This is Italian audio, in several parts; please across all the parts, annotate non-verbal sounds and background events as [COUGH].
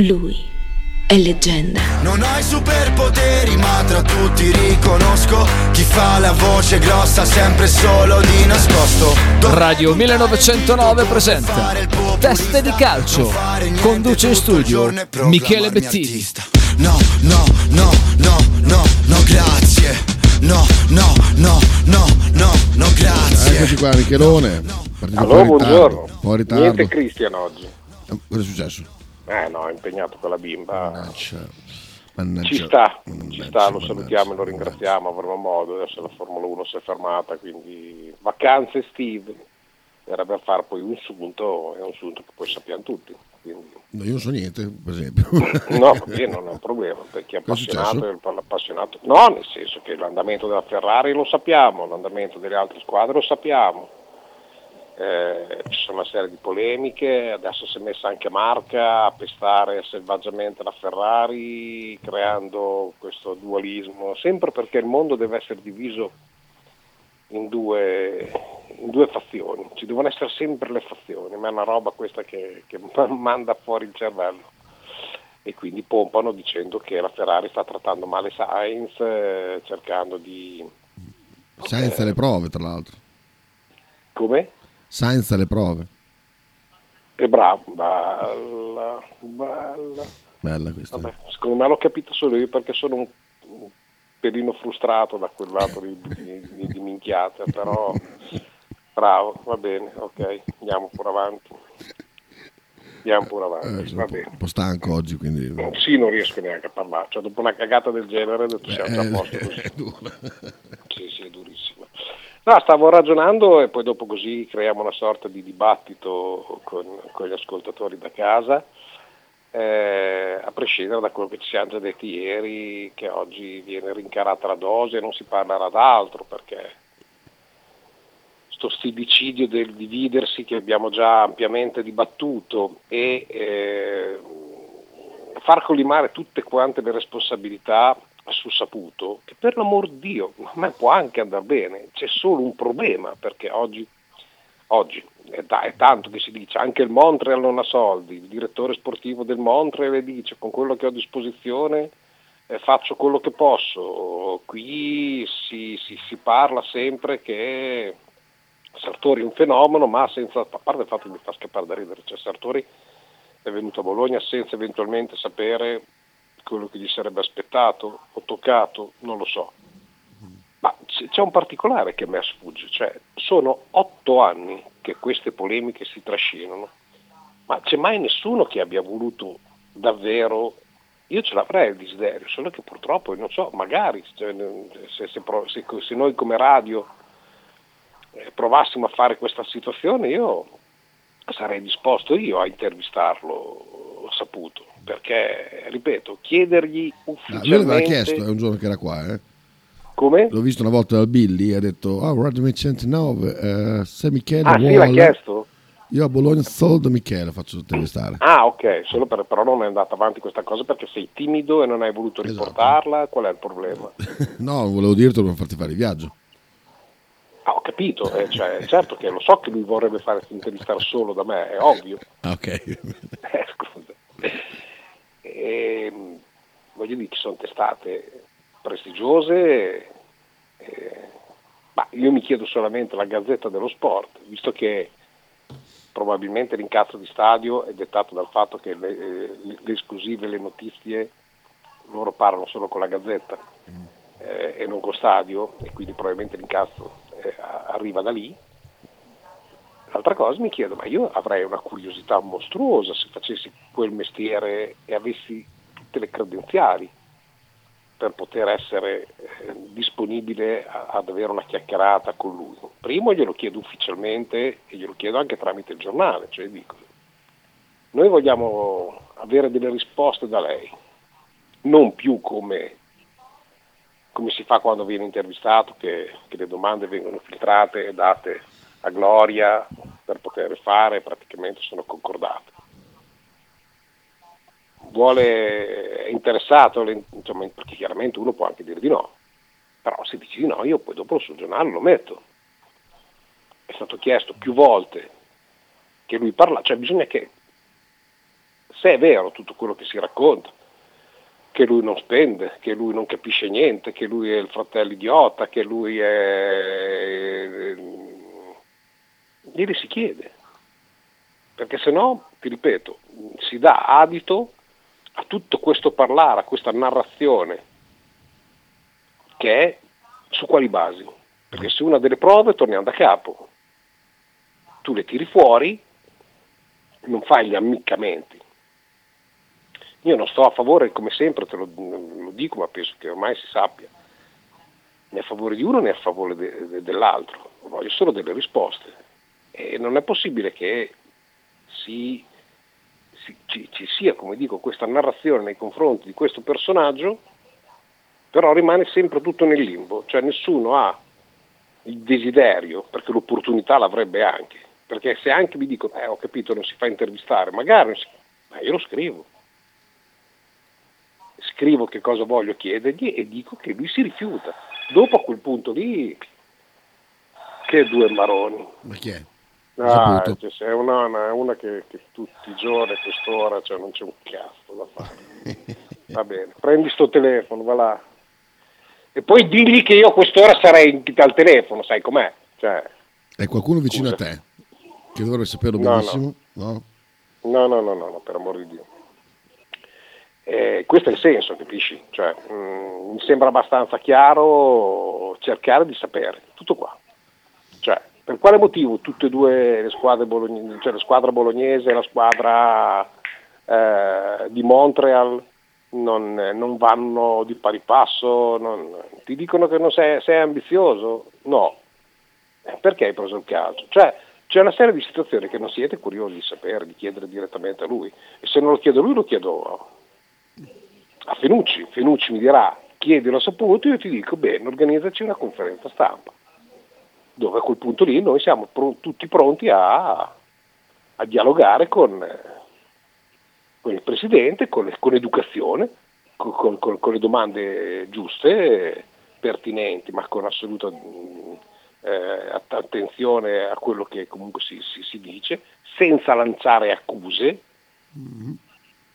Lui è leggenda. Non hai superpoteri, ma tra tutti riconosco chi fa la voce grossa sempre solo di nascosto. Radio 1909 presenta Teste di calcio. Conduce in studio Michele Bettini. No, no, no, no, no, no, grazie. No, no, no, no, no, no, grazie. Eccoci qua, Michelone. Partito Allora, buongiorno. Un po' in ritardo. Niente Cristian oggi. Eh, Cosa è successo? Eh no, è impegnato con la bimba. Mannaggia. Mannaggia. Ci sta, ci Mannaggia, sta, lo salutiamo e lo ringraziamo, avremo modo, adesso la Formula 1 si è fermata, quindi vacanze estive, verrebbe a fare poi un sunto, è un sunto che poi sappiamo tutti. Quindi, No, io non so niente, per esempio. [LAUGHS] no, bene, non è un problema, per chi è Cosa è appassionato. No, nel senso che l'andamento della Ferrari lo sappiamo, l'andamento delle altre squadre lo sappiamo. Eh, ci sono una serie di polemiche, adesso si è messa anche Marca a pestare selvaggiamente la Ferrari, creando questo dualismo, sempre perché il mondo deve essere diviso in due, in due fazioni, ci devono essere sempre le fazioni, ma è una roba questa che, che [LAUGHS] manda fuori il cervello. E quindi pompano dicendo che la Ferrari sta trattando male Sainz, eh, cercando di... Senza le prove, tra l'altro. Come? Senza le prove. E bravo, bella, bella. Bella questa. Vabbè, secondo me l'ho capito solo io perché sono un, un pelino frustrato da quel lato di, di, di- minchiate, però bravo, va bene, ok, andiamo pure avanti. Andiamo pure Eh, avanti, sono va un po', stanco oggi, quindi... Sì, non riesco neanche a parlare, cioè, dopo una cagata del genere ho detto siamo già a Eh, posto così. [LAUGHS] è dura. Sì, sì, è durissimo. No, stavo ragionando e poi dopo così creiamo una sorta di dibattito con, con gli ascoltatori da casa, eh, a prescindere da quello che ci siamo già detti ieri, che oggi viene rincarata la dose e non si parlerà d'altro perché sto stillicidio del dividersi che abbiamo già ampiamente dibattuto e eh, far collimare tutte quante le responsabilità saputo, che per l'amor di Dio, a me può anche andare bene, c'è solo un problema, perché oggi, oggi è, ta- è tanto che si dice, anche il Montreal non ha soldi, il direttore sportivo del Montreal dice, con quello che ho a disposizione eh, faccio quello che posso, qui si, si- si parla sempre che Sartori è un fenomeno, ma senza, a parte il fatto che mi fa scappare da ridere, cioè Sartori è venuto a Bologna senza eventualmente sapere quello che gli sarebbe aspettato o toccato, non lo so. Ma c'è un particolare che a me sfugge, cioè sono otto anni che queste polemiche si trascinano, ma c'è mai nessuno che abbia voluto davvero, io ce l'avrei il desiderio, solo che purtroppo, non so, magari cioè, se, se se- se noi come radio eh, provassimo a fare questa situazione, io sarei disposto io a intervistarlo saputo, perché, ripeto, chiedergli Ah, lui ufficialmente... l'aveva chiesto, è un giorno che era qua, eh. Come? L'ho visto una volta dal Billy e ha detto, oh, Radio 109, eh, se Michele Ah, sì, vuole... l'ha chiesto? Io a Bologna soldo Michele, faccio intervistare. Ah, ok, solo per, però non è andata avanti questa cosa perché sei timido e non hai voluto Esatto. riportarla, qual è il problema? [LAUGHS] no, volevo dirtelo per farti fare il viaggio. Ah, ho capito, eh, cioè, certo che lo so che lui vorrebbe fare intervistare solo da me, è ovvio. Ah, ok. [LAUGHS] Eh, scusa. Ehm, voglio dire, ci sono testate prestigiose, eh, ma io mi chiedo solamente la Gazzetta dello Sport, visto che probabilmente l'incazzo di stadio è dettato dal fatto che le, eh, le esclusive, le notizie, loro parlano solo con la Gazzetta eh, e non con stadio, e quindi probabilmente l'incazzo eh, arriva da lì. L'altra cosa mi chiedo, ma io avrei una curiosità mostruosa se facessi quel mestiere e avessi tutte le credenziali per poter essere eh, disponibile ad avere una chiacchierata con lui. Primo glielo chiedo ufficialmente e glielo chiedo anche tramite il giornale, cioè dico, noi vogliamo avere delle risposte da lei, non più come, come si fa quando viene intervistato, che, che le domande vengono filtrate e date a gloria per poter fare, praticamente sono concordate. Vuole, è interessato, insomma, perché chiaramente uno può anche dire di no, però se dici di no io poi dopo sul giornale lo metto. È stato chiesto più volte che lui parla, cioè bisogna che se è vero tutto quello che si racconta, che lui non spende, che lui non capisce niente, che lui è il fratello idiota, che lui è... Glieli si chiede, perché se no, ti ripeto, si dà adito a tutto questo parlare, a questa narrazione, che è su quali basi? Perché se una delle prove torniamo da capo, tu le tiri fuori, non fai gli ammiccamenti. Io non sto a favore, come sempre te lo, lo dico, ma penso che ormai si sappia, né a favore di uno né a favore de, de, dell'altro, voglio solo delle risposte. E non è possibile che si, si, ci, ci sia, come dico, questa narrazione nei confronti di questo personaggio, però rimane sempre tutto nel limbo, cioè nessuno ha il desiderio, perché l'opportunità l'avrebbe anche, perché se anche mi dico, eh ho capito, non si fa intervistare, magari, ma io lo scrivo. Scrivo che cosa voglio chiedergli e dico che lui si rifiuta. Dopo a quel punto lì, che due maroni. Ma chi è? Ah, cioè, è una, una, una che, che, tutti i giorni a quest'ora cioè, non c'è un cazzo da fare. [LAUGHS] Va bene, prendi sto telefono, va là. E poi digli che io a quest'ora sarei al telefono, sai com'è? Cioè, è qualcuno vicino Scusa. a te che dovrebbe saperlo no, benissimo? No. No? no, no, no, no, per amor di Dio. Eh, questo è il senso, capisci? Cioè, mh, mm, mi sembra abbastanza chiaro cercare di sapere, tutto qua. Per quale motivo tutte e due le squadre bolognese, cioè la squadra bolognese e la squadra eh, di Montreal non, non, vanno di pari passo? Non, ti dicono che non sei, sei ambizioso? No. Eh, perché hai preso il calcio? Cioè, c'è una serie di situazioni che non siete curiosi di sapere, di chiedere direttamente a lui. E se non lo chiedo a lui, lo chiedo a Fenucci. Fenucci mi dirà, chiedilo saputo, io ti dico, bene, organizzaci una conferenza stampa dove a quel punto lì noi siamo pr- tutti pronti a, a dialogare con, con, il Presidente, con, con educazione, con, con, le domande giuste, pertinenti, ma con assoluta eh, attenzione a quello che comunque si, si, si dice, senza lanciare accuse, mm-hmm.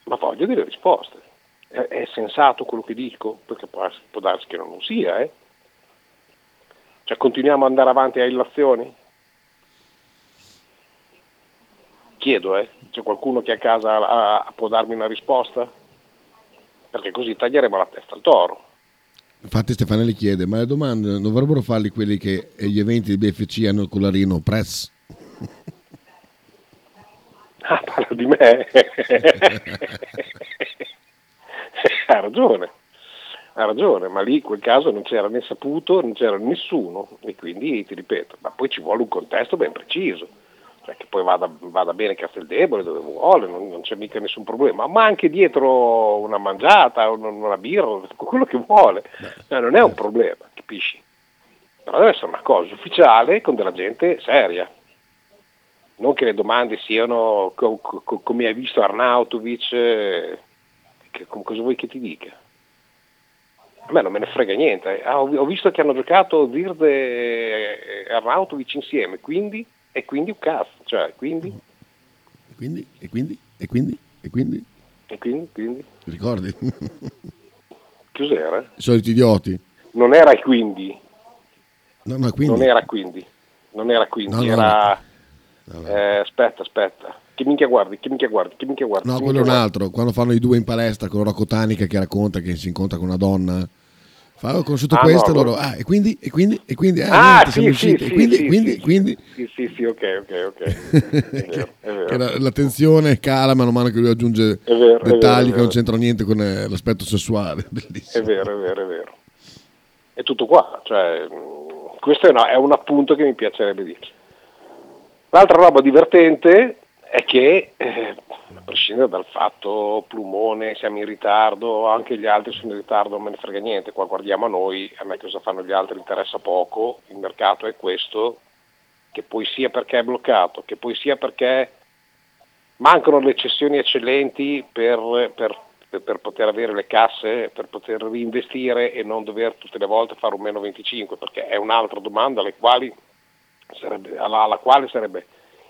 ma voglio delle risposte. È, è, sensato quello che dico? Perché può, può darsi che non lo sia, eh? Cioè continuiamo ad andare avanti a illazioni? Chiedo, eh? C'è qualcuno che a casa a, a, può darmi una risposta? Perché così taglieremo la testa al toro. Infatti Stefanelli chiede, ma le domande non dovrebbero farli quelli che gli eventi di BFC hanno il collarino press? [LAUGHS] Ah, parla di me. [LAUGHS] ha ragione ha ragione, ma lì in quel caso non c'era né saputo, non c'era nessuno e quindi ti ripeto, ma poi ci vuole un contesto ben preciso, cioè che poi vada, vada bene Casteldebole dove vuole, non, non, c'è mica nessun problema, ma anche dietro una mangiata, una, una birra, quello che vuole, cioè, non è un problema, capisci? Però deve essere una cosa ufficiale con della gente seria. Non che le domande siano co- co- come hai visto Arnautovic, eh, che, cosa vuoi che ti dica? A me non me ne frega niente. Ah, ho, visto che hanno giocato Vird e Arnautovic insieme, quindi, e quindi un cazzo, cioè, quindi... E quindi, e quindi, e quindi, e quindi... E quindi, quindi? Ricordi? [LAUGHS] Cos'era? I soliti idioti. Non era il quindi. No, no, quindi. Non era quindi. Non era quindi, no, no, era... Eh, aspetta, aspetta. Che minchia guardi, che minchia guardi, che minchia guardi. No, quello è un altro. Quando fanno i due in palestra con Rocco Tanica che racconta che si incontra con una donna. Fa, ho conosciuto ah, questo no, loro. Ah, e quindi, e quindi, e quindi, ah, ah sì, sì, sì, e quindi, sì, quindi, sì, quindi. Sì, sì, sì, ok, ok, ok. [LAUGHS] È vero, è vero. la, la, tensione cala man mano che lui aggiunge vero, dettagli che non c'entrano niente con eh, l'aspetto sessuale. [LAUGHS] Bellissimo. È vero, è vero, è vero. È tutto qua. Cioè, questo è, una, è un appunto che mi piacerebbe dire. L'altra roba divertente è che, eh, a prescindere dal fatto Plumone, siamo in ritardo, anche gli altri sono in ritardo, non me ne frega niente, qua guardiamo a noi, a me cosa fanno gli altri interessa poco, il mercato è questo, che poi sia perché è bloccato, che poi sia perché mancano le cessioni eccellenti per, per, per poter avere le casse, per poter reinvestire e non dover tutte le volte fare un meno 25, perché è un'altra domanda sarebbe, alla, alla quale sarebbe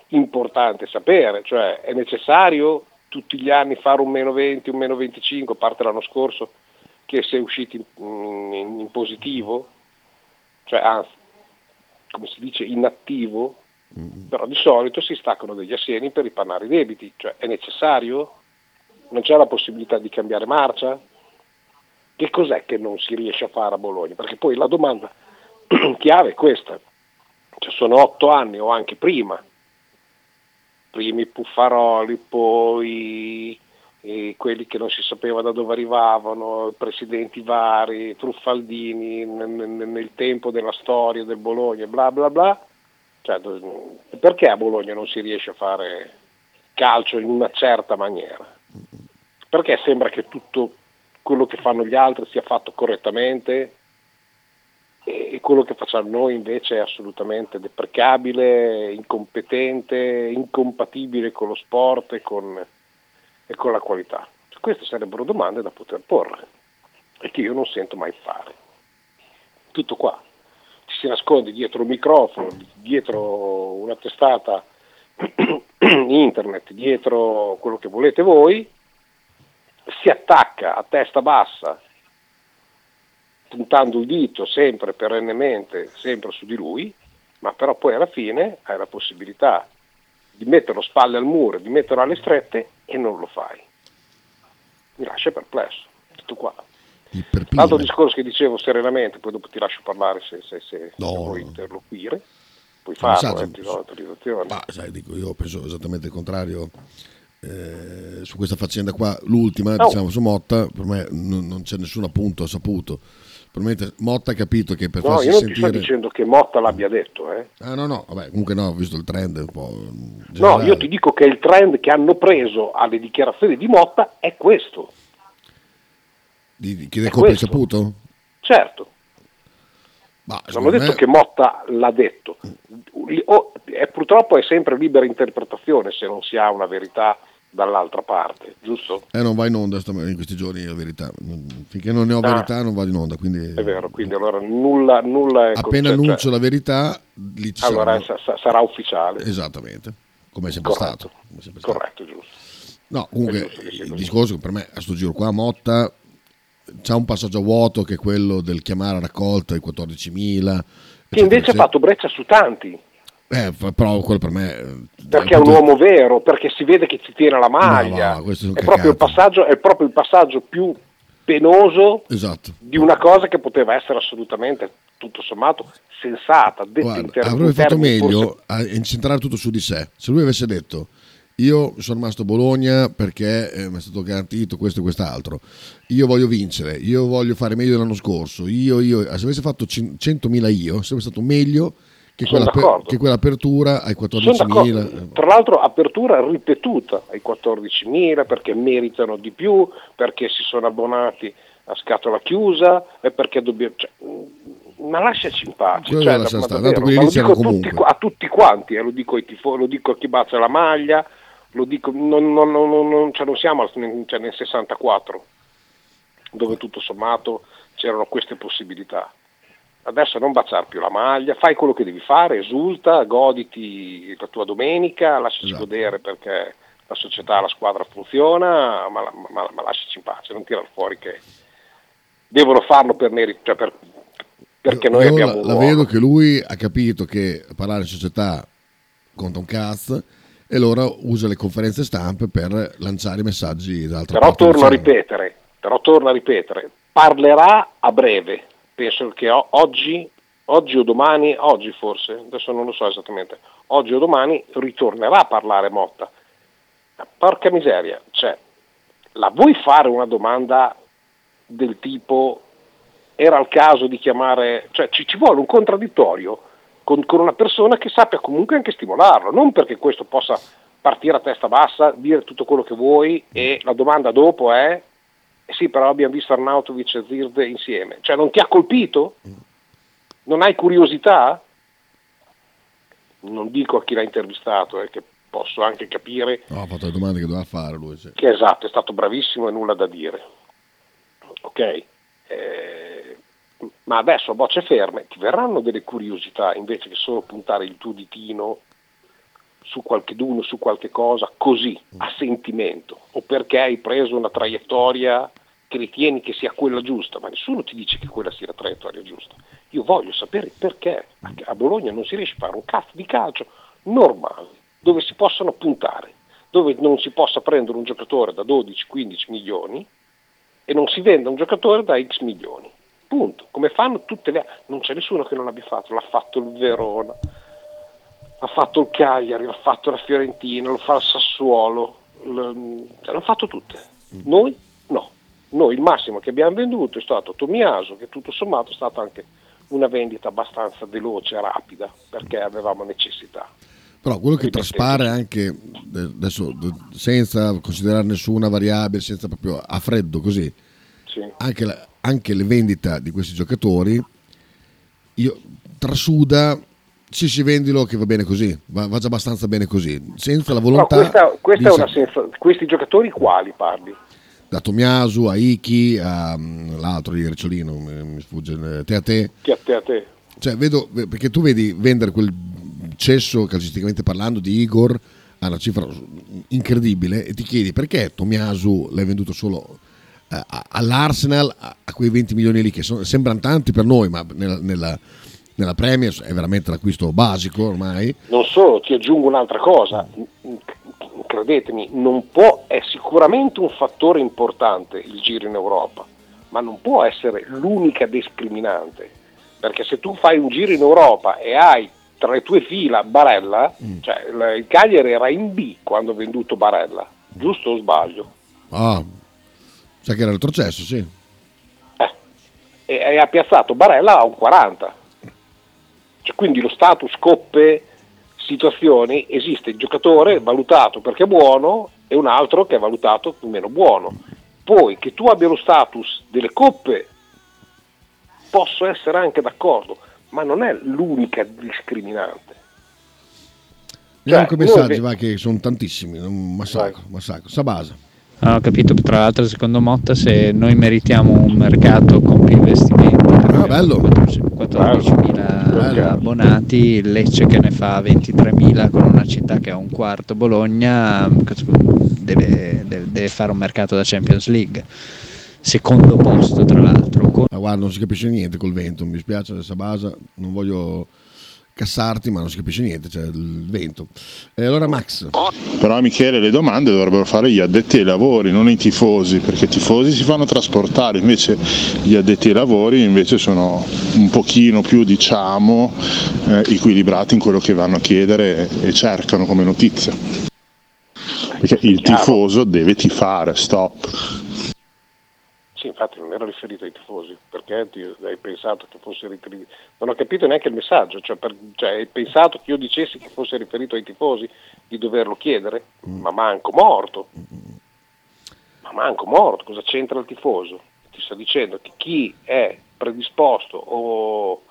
importante sapere, cioè è necessario tutti gli anni fare un meno 20, un meno 25, a parte l'anno scorso che si è usciti in, in, in positivo, cioè anzi, come si dice, inattivo, mm. però di solito si staccano degli assegni per ripanare i debiti, cioè è necessario? Non c'è la possibilità di cambiare marcia? Che cos'è che non si riesce a fare a Bologna? Perché poi la domanda [CLEARS THROAT] chiave è questa, cioè sono otto anni o anche prima, primi Puffaroli, poi quelli che non si sapeva da dove arrivavano, presidenti vari, Truffaldini nel, tempo della storia del Bologna, bla bla bla. Cioè, perché a Bologna non si riesce a fare calcio in una certa maniera? Perché sembra che tutto quello che fanno gli altri sia fatto correttamente e quello che facciamo noi invece è assolutamente deprecabile, incompetente, incompatibile con lo sport e con, e con la qualità. Queste sarebbero domande da poter porre e che io non sento mai fare. Tutto qua. Ci si nasconde dietro un microfono, dietro una testata internet, dietro quello che volete voi, si attacca a testa bassa puntando il dito sempre perennemente, sempre su di lui, ma però poi alla fine hai la possibilità di metterlo spalle al muro, di metterlo alle strette e non lo fai. Mi lascia perplesso, tutto qua. L'altro discorso che dicevo serenamente, poi dopo ti lascio parlare se, se, se, no. se vuoi interloquire, puoi farlo, eh, ti do l'autorizzazione. Ma sai, dico, io penso esattamente il contrario. Eh, su questa faccenda qua, l'ultima, oh. diciamo su Motta, per me non, non c'è nessun appunto saputo Probabilmente Motta ha capito che per no, farsi io non sentire... ti sto dicendo che Motta l'abbia detto. Eh. Ah no, no, vabbè, comunque no, ho visto il trend un po'... Generale. No, io ti dico che il trend che hanno preso alle dichiarazioni di Motta è questo. Di, chiedere colpa saputo? Certo. Ma, non ho detto me... che Motta l'ha detto. O, è, purtroppo è sempre libera interpretazione se non si ha una verità dall'altra parte, giusto? Eh, non va in onda in questi giorni la verità. Finché non ne ho ah, verità non va in onda. Quindi... È vero, quindi allora nulla, nulla è Appena cioè, annuncio la verità, lì ci allora sarà... sarà ufficiale. Esattamente, come è sempre Corretto. stato. Come sempre Corretto, stato. giusto. No, comunque il discorso per me a sto giro qua, Motta c'è un passaggio vuoto che è quello del chiamare a raccolta i 14.000. Che invece ha fatto breccia su tanti. Eh, però quello per me... Eh, perché è un uomo vero, perché si vede che ci tiene la maglia. No, no, è, proprio è, proprio il passaggio, più penoso esatto. di una cosa che poteva essere assolutamente, tutto sommato, sensata. Guarda, avrebbe fatto meglio a incentrare tutto su di sé. Se lui avesse detto io sono rimasto a Bologna perché eh, mi è stato garantito questo e quest'altro. Io voglio vincere, io voglio fare meglio dell'anno scorso. Io, io, se avesse fatto 100.000 io, sarebbe stato meglio che, quella, che quell'apertura ai 14.000. Tra l'altro apertura ripetuta ai 14.000 perché meritano di più, perché si sono abbonati a scatola chiusa e perché dobbiamo... Cioè, ma lasciaci in pace, cioè, da, ma davvero, lo dico tutti, a tutti quanti, eh, lo, dico tifo, lo, dico a chi bacia la maglia, lo dico, non, non, non, cioè non siamo cioè nel 64 dove tutto sommato c'erano queste possibilità adesso non baciare più la maglia, fai quello che devi fare, esulta, goditi la tua domenica, lasciaci esatto. godere perché la società, la squadra funziona, ma, ma, ma lasciaci in pace, non tirare fuori che devono farlo per merito, cioè per, perché noi Io abbiamo... La, la vedo che lui ha capito che parlare in società conta un cazzo e allora usa le conferenze stampe per lanciare i messaggi dall'altra però parte. Torno a ripetere, però torno a ripetere, parlerà a breve, penso che oggi, oggi o domani, oggi forse, adesso non lo so esattamente, oggi o domani ritornerà a parlare Motta. Porca miseria, cioè, la vuoi fare una domanda del tipo era il caso di chiamare, cioè ci, ci vuole un contraddittorio con, con, una persona che sappia comunque anche stimolarlo, non perché questo possa partire a testa bassa, dire tutto quello che vuoi e la domanda dopo è eh sì, però abbiamo visto Arnautovic e Zirde insieme. Cioè, non ti ha colpito? Non hai curiosità? Non dico a chi l'ha intervistato, eh, che posso anche capire. No, ha fatto le domande che doveva fare lui. Sì. Che esatto, è stato bravissimo e nulla da dire. Ok? Eh, ma adesso a bocce ferme ti verranno delle curiosità invece che solo puntare il tuo ditino su qualcheduno, su qualche cosa, così, a sentimento, o perché hai preso una traiettoria che ritieni che sia quella giusta, ma nessuno ti dice che quella sia la traiettoria giusta. Io voglio sapere perché a Bologna non si riesce a fare un cazzo di calcio normale, dove si possano puntare, dove non si possa prendere un giocatore da 12-15 milioni e non si venda un giocatore da X milioni. Punto. Come fanno tutte le. Non c'è nessuno che non l'abbia fatto, l'ha fatto il Verona, l'ha fatto il Cagliari, l'ha fatto la Fiorentina, lo fa il Sassuolo, l'hanno fatto tutte. Noi no. Noi il massimo che abbiamo venduto è stato Tomiaso, che tutto sommato è stata anche una vendita abbastanza veloce rapida, perché avevamo necessità. Però quello che traspare anche, adesso senza considerare nessuna variabile, senza proprio a freddo così, sì. anche, la, anche, le vendite di questi giocatori, io, trasuda, sì sì vendilo che va bene così, va, va già abbastanza bene così, senza la volontà... Questa, questa è una senza, questi giocatori quali parli? Da Tomiasu a Iki a mm, l'altro di Ricciolino, mi sfugge, te a te. Te a te a te. Cioè, vedo, perché tu vedi vendere quel cesso calcisticamente parlando di Igor a una cifra incredibile e ti chiedi perché Tomiasu l'hai venduto solo eh, all'Arsenal a, quei 20 milioni lì che sono, sembrano tanti per noi ma nella, nella, nella Premier è veramente l'acquisto basico ormai non solo ti aggiungo un'altra cosa credetemi non può è sicuramente un fattore importante il giro in Europa ma non può essere l'unica discriminante perché se tu fai un giro in Europa e hai tra le tue fila Barella, mm. cioè il Cagliari era in B quando ha venduto Barella, giusto o sbaglio? Ah, sa che era retrocesso, sì. Eh, e, ha piazzato Barella a un 40. Cioè, quindi lo status coppe situazioni esiste il giocatore valutato perché è buono e un altro che è valutato meno buono. Poi che tu abbia lo status delle coppe posso essere anche d'accordo, ma non è l'unica discriminante. Vediamo cioè, messaggi, va, che sono tantissimi, un massacro, massacro. Sabasa. Ah, ho capito, tra l'altro secondo Motta se noi meritiamo un mercato con più investimenti. Ah, bello. 14.000 abbonati, il Lecce che ne fa 23.000 con una città che ha un quarto, Bologna deve, deve, deve fare un mercato da Champions League secondo posto tra l'altro. Con... Ah, guarda, non si capisce niente col vento, mi spiace questa base, non voglio cassarti ma non si capisce niente, c'è il vento. E allora Max. Però Michele le domande dovrebbero fare gli addetti ai lavori, non i tifosi, perché i tifosi si fanno trasportare, invece gli addetti ai lavori invece sono un pochino più diciamo eh, equilibrati in quello che vanno a chiedere e cercano come notizia. Perché il tifoso deve tifare, stop infatti non era riferito ai tifosi, perché hai pensato che fosse riferito... Non ho capito neanche il messaggio, cioè, per, cioè, hai pensato che io dicessi che fosse riferito ai tifosi di doverlo chiedere? Mm. Ma manco morto. Ma manco morto, cosa c'entra il tifoso? Ti sto dicendo che chi è predisposto o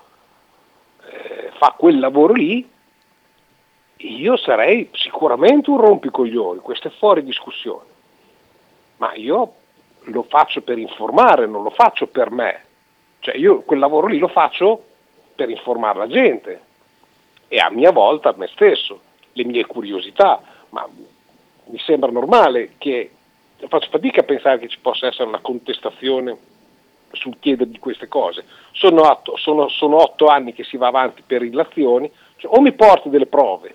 eh, fa quel lavoro lì, io sarei sicuramente un rompicoglioni, questo è fuori discussione. Ma io lo faccio per informare, non lo faccio per me. Cioè io quel lavoro lì lo faccio per informare la gente e a mia volta me stesso, le mie curiosità, ma mi sembra normale che faccio fatica a pensare che ci possa essere una contestazione sul chiedere di queste cose. Sono otto, sono, sono otto anni che si va avanti per illazioni, cioè, o mi porti delle prove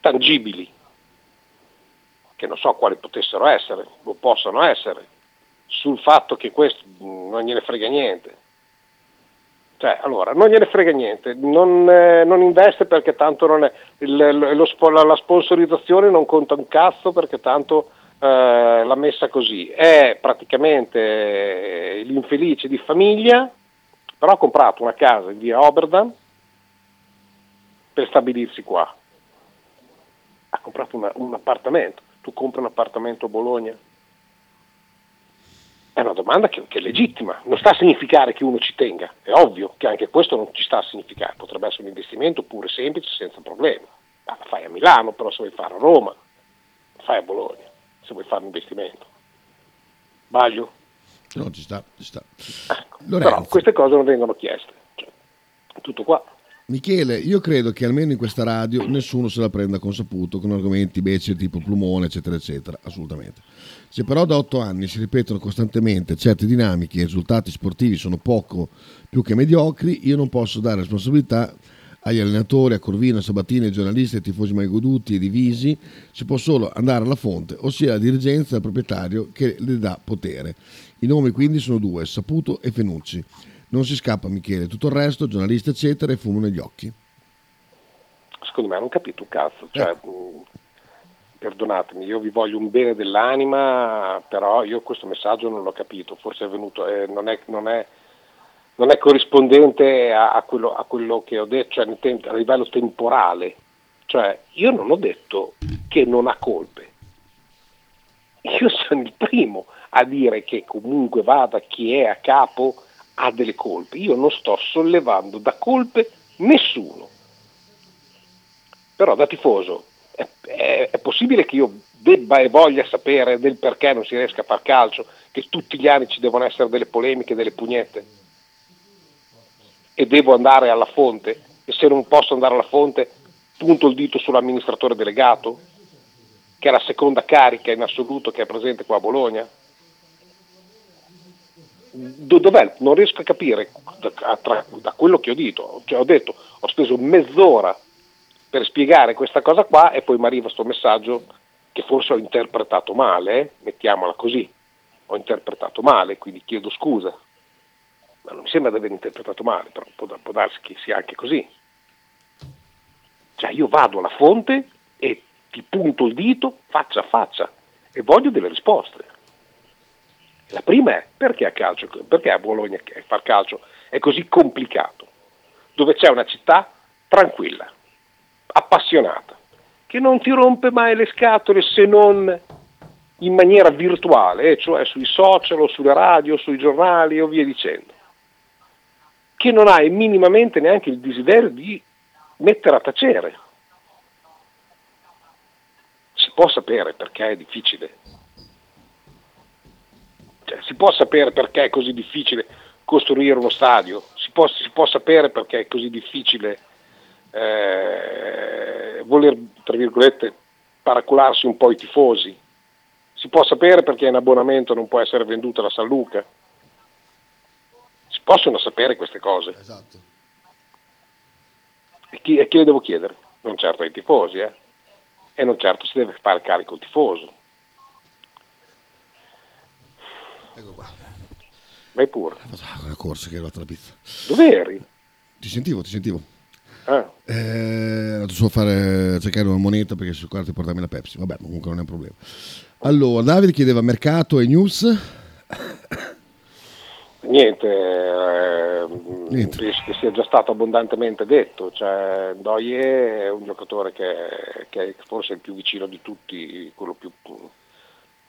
tangibili che non so quali potessero essere, o possano essere, sul fatto che questo non gliene frega niente. Cioè, allora, non gliene frega niente, non, eh, non investe perché tanto non è, il, lo, la sponsorizzazione non conta un cazzo perché tanto eh, l'ha messa così. È praticamente eh, l'infelice di famiglia, però ha comprato una casa in via Oberdan per stabilirsi qua. Ha comprato una, un appartamento tu compri un appartamento a Bologna? È una domanda che, che, è legittima, non sta a significare che uno ci tenga, è ovvio che anche questo non ci sta a significare, potrebbe essere un investimento pure semplice, senza problemi. Ah, la fai a Milano, però se vuoi fare a Roma, la fai a Bologna, se vuoi fare un investimento. Sbaglio? No, ci sta, ci sta. Ecco, però queste cose non vengono chieste. Cioè, tutto qua. Michele, io credo che almeno in questa radio nessuno se la prenda con saputo con argomenti beceri tipo plumone, eccetera, eccetera. Assolutamente. Se però da otto anni si ripetono costantemente certe dinamiche e i risultati sportivi sono poco più che mediocri, io non posso dare responsabilità agli allenatori, a Corvino, a Sabatini, ai giornalisti, ai tifosi mai goduti e divisi, si può solo andare alla fonte, ossia la dirigenza del proprietario che le dà potere. I nomi quindi sono due, Saputo e Fenucci. Non si scappa Michele, tutto il resto, giornalisti eccetera, e fumo negli occhi. Secondo me non capito un cazzo, cioè, mh, perdonatemi, io vi voglio un bene dell'anima, però io questo messaggio non l'ho capito, forse è venuto, eh, non, è, non, è, non, è, corrispondente a, a, quello, a, quello, che ho detto, cioè a livello temporale. Cioè, io non ho detto che non ha colpe. Io sono il primo a dire che comunque vada chi è a capo ha delle colpe. Io non sto sollevando da colpe nessuno. Però da tifoso è, è, è, possibile che io debba e voglia sapere del perché non si riesca a far calcio, che tutti gli anni ci devono essere delle polemiche, delle pugnette e devo andare alla fonte e se non posso andare alla fonte punto il dito sull'amministratore delegato che è la seconda carica in assoluto che è presente qua a Bologna dov'è? Non riesco a capire da, tra, da quello che ho detto. Cioè, ho detto, ho speso mezz'ora per spiegare questa cosa qua e poi mi arriva questo messaggio che forse ho interpretato male, mettiamola così. Ho interpretato male, quindi chiedo scusa. Ma non mi sembra di aver interpretato male, però può, può darsi che sia anche così. Cioè io vado alla fonte e ti punto il dito faccia a faccia e voglio delle risposte. La prima è perché a, calcio, perché a Bologna far calcio è così complicato, dove c'è una città tranquilla, appassionata, che non ti rompe mai le scatole se non in maniera virtuale, cioè sui social o sulle radio, sui giornali o via dicendo, che non hai minimamente neanche il desiderio di mettere a tacere. Si può sapere perché è difficile cioè, si può sapere perché è così difficile costruire uno stadio, si può, si può sapere perché è così difficile eh, voler, tra virgolette, paracularsi un po' i tifosi, si può sapere perché in abbonamento non può essere venduta la San Luca, si possono sapere queste cose. Esatto. E chi, e chi le devo chiedere? Non certo ai tifosi, eh? E non certo si deve fare carico il tifoso. Ecco qua. Vai pure. Una corsa che è arrivata la pizza. Dove eri? Ti sentivo, ti sentivo. Ah. Eh, ho solo fare, cercare una moneta perché su quarto portarmi la Pepsi. Vabbè, comunque non è un problema. Allora, Davide chiedeva mercato e news. Niente, eh, Niente, penso che sia già stato abbondantemente detto. Cioè, Doye è un giocatore che, che è forse il più vicino di tutti, quello più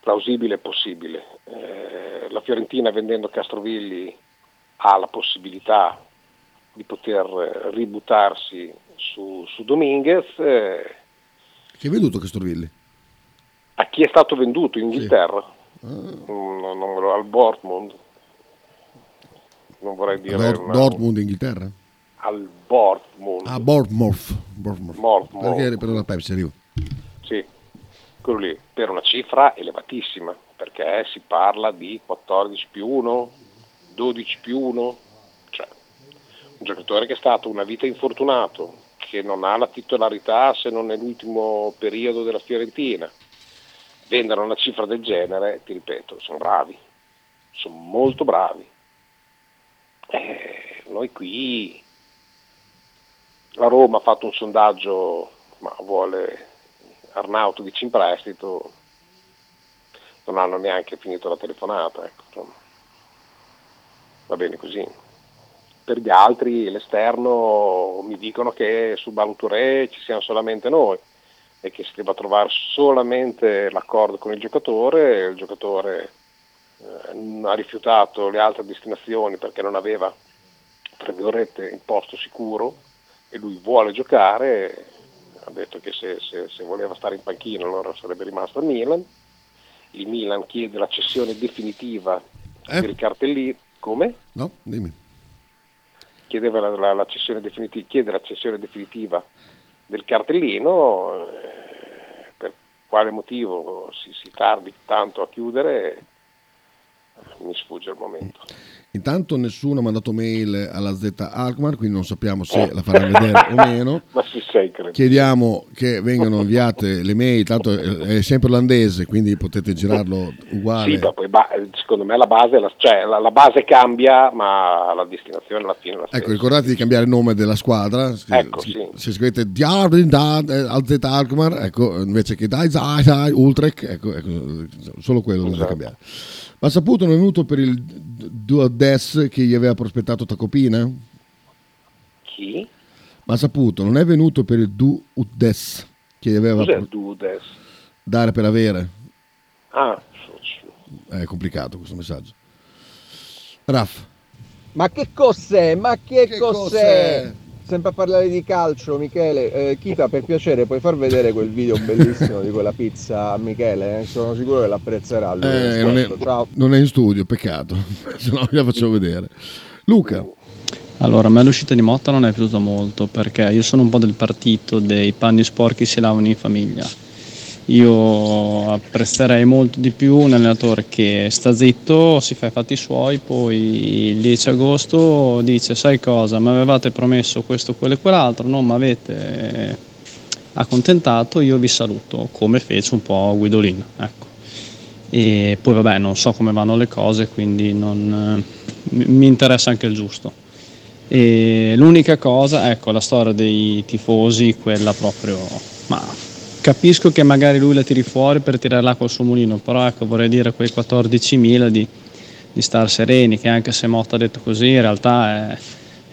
plausibile possibile. Eh, la Fiorentina vendendo Castrovilli ha la possibilità di poter ributtarsi su, su Dominguez. Eh, chi è venduto Castrovilli? A chi è stato venduto in Inghilterra? Sì. Ah. Non, non, al Dortmund. Non vorrei dire... Dor- una... Dortmund Inghilterra? Al Bournemouth. Ah, Bournemouth. Bournemouth. Perché per la Pepsi arriva quello lì per una cifra elevatissima, perché si parla di 14 più 1, 12 più 1, cioè un giocatore che è stato una vita infortunato, che non ha la titolarità se non nell'ultimo periodo della Fiorentina, vendere una cifra del genere, ti ripeto, sono bravi, sono molto bravi. Eh, noi qui, la Roma ha fatto un sondaggio, ma vuole Arnautovic in prestito non hanno neanche finito la telefonata. Ecco. Va bene così. Per gli altri l'esterno mi dicono che su Baltouré ci siamo solamente noi e che si debba trovare solamente l'accordo con il giocatore, il giocatore eh, ha rifiutato le altre destinazioni perché non aveva tra virgolette il posto sicuro e lui vuole giocare ha detto che se, se, se, voleva stare in panchina allora sarebbe rimasto al Milan. Il Milan chiede la cessione definitiva eh? del cartellino. Come? No, dimmi. chiedeva la, la, la cessione definitiva, chiede la cessione definitiva del cartellino, eh, per quale motivo si, si tardi tanto a chiudere mi sfugge il momento. Intanto nessuno ha mandato mail alla Z Alkmaar, quindi non sappiamo se la faranno vedere o meno. [LAUGHS] Ma si sei, credo. Chiediamo che vengano inviate le mail, tanto è sempre olandese, quindi potete girarlo uguale. Sì, poi, ba- secondo me la base, la, cioè, la, la base cambia, ma la destinazione alla fine è la stessa. Ecco, ricordate di cambiare il nome della squadra. Se, Ecco, se- sì. se scrivete Diablo al Z Alkmaar, ecco, invece che Dai Zai Ultrek, ecco, ecco, solo quello Esatto. cambiare. Ma saputo non è venuto per il Duodes che gli aveva prospettato Tacopina? Chi? Ma saputo, non è venuto per il Duodes che gli aveva Cos'è il Dudes? dare per avere? Ah, È complicato questo messaggio. Raff. Ma che cos'è? Ma che, Che cos'è? cos'è? Sempre a parlare di calcio, Michele. Eh, Kita, per piacere, puoi far vedere quel video bellissimo di quella pizza a Michele? Eh? Sono sicuro che l'apprezzerà. Lui. Eh, non, è, Ciao. non è in studio, peccato, [LAUGHS] se no gliela facciamo vedere. Luca, Allora, a me l'uscita di Motta non è piaciuta molto perché io sono un po' del partito dei panni sporchi si lavano in famiglia. Io apprezzerei molto di più un allenatore che sta zitto, si fa i fatti suoi, poi il 10 agosto dice sai cosa, mi avevate promesso questo, quello e quell'altro, non mi avete accontentato, io vi saluto, come fece un po' Guidolin. Ecco. E poi vabbè, non so come vanno le cose, quindi non, mi interessa anche il giusto. E l'unica cosa, ecco, la storia dei tifosi, quella proprio, ma capisco che magari lui la tiri fuori per tirare l'acqua al suo mulino, però ecco, vorrei dire a quei 14.000 di, di star sereni, che anche se Motta ha detto così, in realtà è,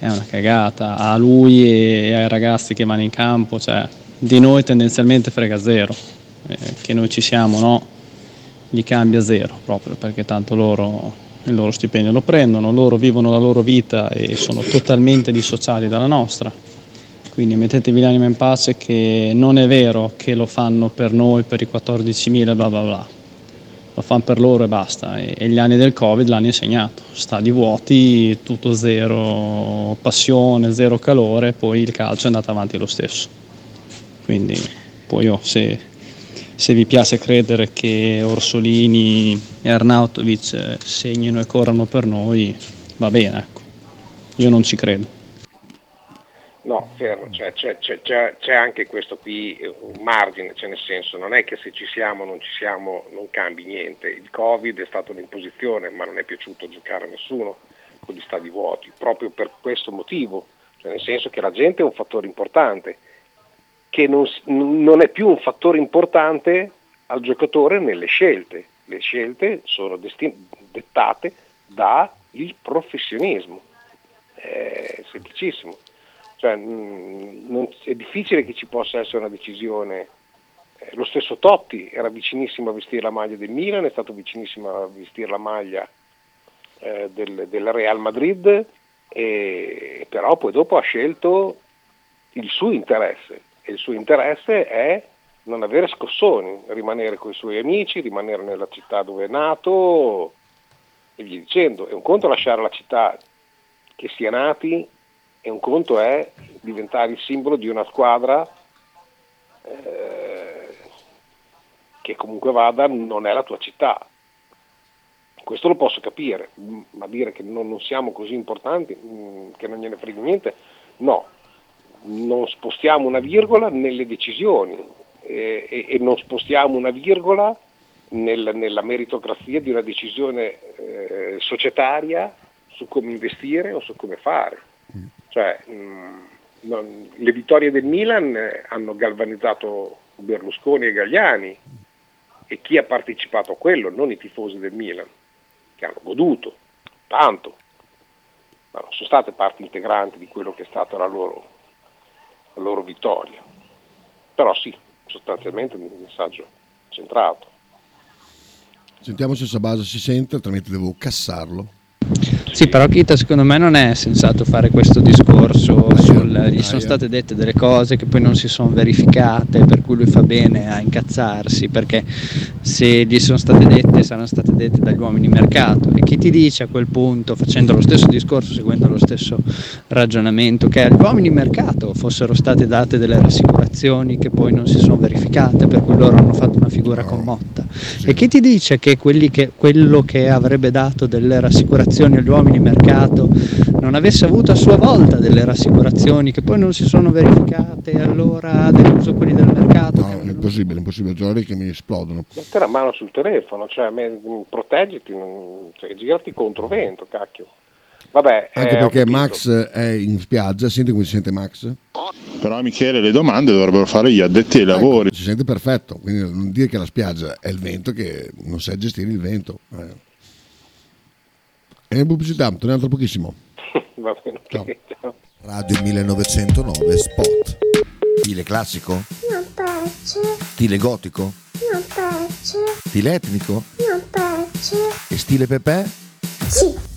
è una cagata a lui e ai ragazzi che vanno in campo, cioè di noi tendenzialmente frega zero, Eh, che noi ci siamo, no? Gli cambia zero proprio perché tanto loro il loro stipendio lo prendono, loro vivono la loro vita e sono totalmente dissociati dalla nostra. Quindi mettetevi l'anima in pace che non è vero che lo fanno per noi, per i 14.000, bla bla bla. Lo fanno per loro e basta. E, e gli anni del Covid l'hanno insegnato. Stadi vuoti, tutto zero passione, zero calore, poi il calcio è andato avanti lo stesso. Quindi poi io se, se vi piace credere che Orsolini e Arnautovic segnino e corrano per noi, va bene, ecco. Io non ci credo. No, fermo, cioè, c'è, c'è- c'è- anche questo qui un margine, cioè nel senso non è che se ci siamo o non ci siamo non cambi niente, il Covid è stata un'imposizione ma non è piaciuto giocare a nessuno con gli stadi vuoti, proprio per questo motivo, cioè nel senso che la gente è un fattore importante, che non, non è più un fattore importante al giocatore nelle scelte, le scelte sono desti- dettate dal professionismo, è semplicissimo. Cioè, mh, non- è difficile che ci possa essere una decisione. Eh, lo stesso Totti era vicinissimo a vestire la maglia del Milan, è stato vicinissimo a vestire la maglia eh, del, del Real Madrid, e, però poi dopo ha scelto il suo interesse e il suo interesse è non avere scossoni, rimanere con i suoi amici, rimanere nella città dove è nato e via dicendo. È un conto lasciare la città che si è nati e un conto è diventare il simbolo di una squadra eh, che comunque vada non è la tua città. Questo lo posso capire, ma dire che non, non siamo così importanti, mh, che non gliene frega niente, no. Non spostiamo una virgola nelle decisioni eh, e, e non spostiamo una virgola nel- nella meritocrazia di una decisione eh, societaria su come investire o su come fare. Cioè, mh, non- le vittorie del Milan eh, hanno galvanizzato Berlusconi e Gagliani e chi ha partecipato a quello, non i tifosi del Milan, che hanno goduto tanto, ma non sono state parti integranti di quello che è stata la loro, la loro vittoria. Però sì, sostanzialmente un messaggio centrato. sentiamo se Sabasa si sente, altrimenti devo cassarlo. Sì, però Kita secondo me non è sensato fare questo discorso sul, gli sono state dette delle cose che poi non si sono verificate, per cui lui fa bene a incazzarsi, perché se gli sono state dette saranno state dette dagli uomini di mercato. E chi ti dice a quel punto, facendo lo stesso discorso, seguendo lo stesso ragionamento, che agli uomini di mercato fossero state date delle rassicurazioni che poi non si sono verificate, per cui loro hanno fatto una figura con Motta. E chi ti dice che, che quello che avrebbe dato delle rassicurazioni agli uomini di mercato non avesse avuto a sua volta delle rassicurazioni che poi non si sono verificate e allora ha deluso quelli del mercato? No, è impossibile, è impossibile, le che mi esplodono. Metti la mano sul telefono, cioè me- proteggiti, cioè, girati contro vento, cacchio. Vabbè, Anche eh, perché. Max è in spiaggia, senti come si sente Max? Però Michele le domande dovrebbero fare gli addetti ai lavori. Si sente perfetto, quindi non dire che la spiaggia è il vento che non sai gestire il vento. Eh. E in pubblicità, torniamo tra pochissimo. [LAUGHS] Va bene, ok, ciao. Radio 1909 Spot. Stile classico? Non piace, Stile gotico? non piace, Stile etnico? non piace. E stile Pepe? Sì,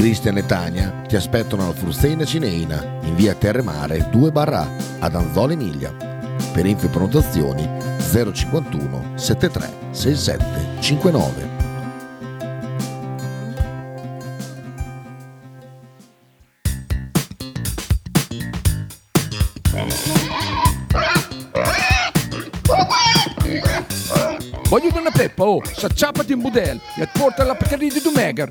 Cristian e Tania ti aspettano alla Fruzeina Cineina in via Terremare 2 barra ad Anzola Emilia. Per info e prenotazioni 051 73 67 59. Voglio una peppa, oh, s'acciappati in budel e porta la Pcaridi di Dumegar.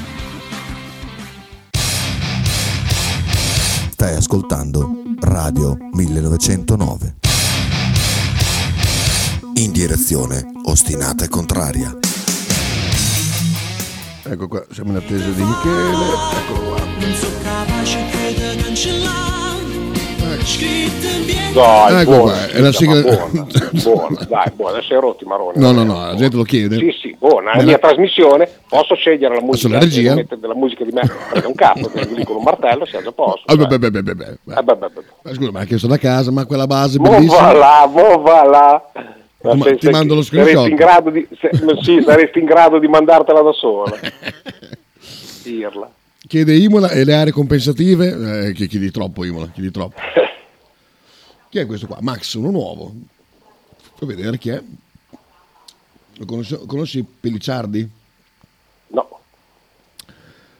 Stai ascoltando Radio 1909. In direzione ostinata e contraria. Ecco qua, siamo in attesa di Michele. Eccolo qua. Dai, Ecco buona, qua, è la sigla- buona, buona, dai, buona, adesso hai rotto i maroni. No, no, no, la gente lo chiede. Sì, sì, buona, è la mia trasmissione, posso scegliere la musica, regia? mettere della musica di me, perché un cazzo, perché lì con un martello siamo già a posto. Ah, beh, beh, beh, beh, beh, beh. Eh, beh, beh, beh. Ma scusa, ma hai chiesto da casa, ma quella base Mo va bellissima. là, mo va là. Ma Ma se- ti se- mando lo saresti screenshot. in grado di, se- sì, saresti in grado di mandartela da sola. [LAUGHS] Dirla. Chiede Imola e le aree compensative. Eh, chi- chiedi troppo Imola, chiedi troppo. [LAUGHS] Chi è questo qua? Max, uno nuovo. Fa vedere chi è. Lo conosci, conosci Pellicciardi? No.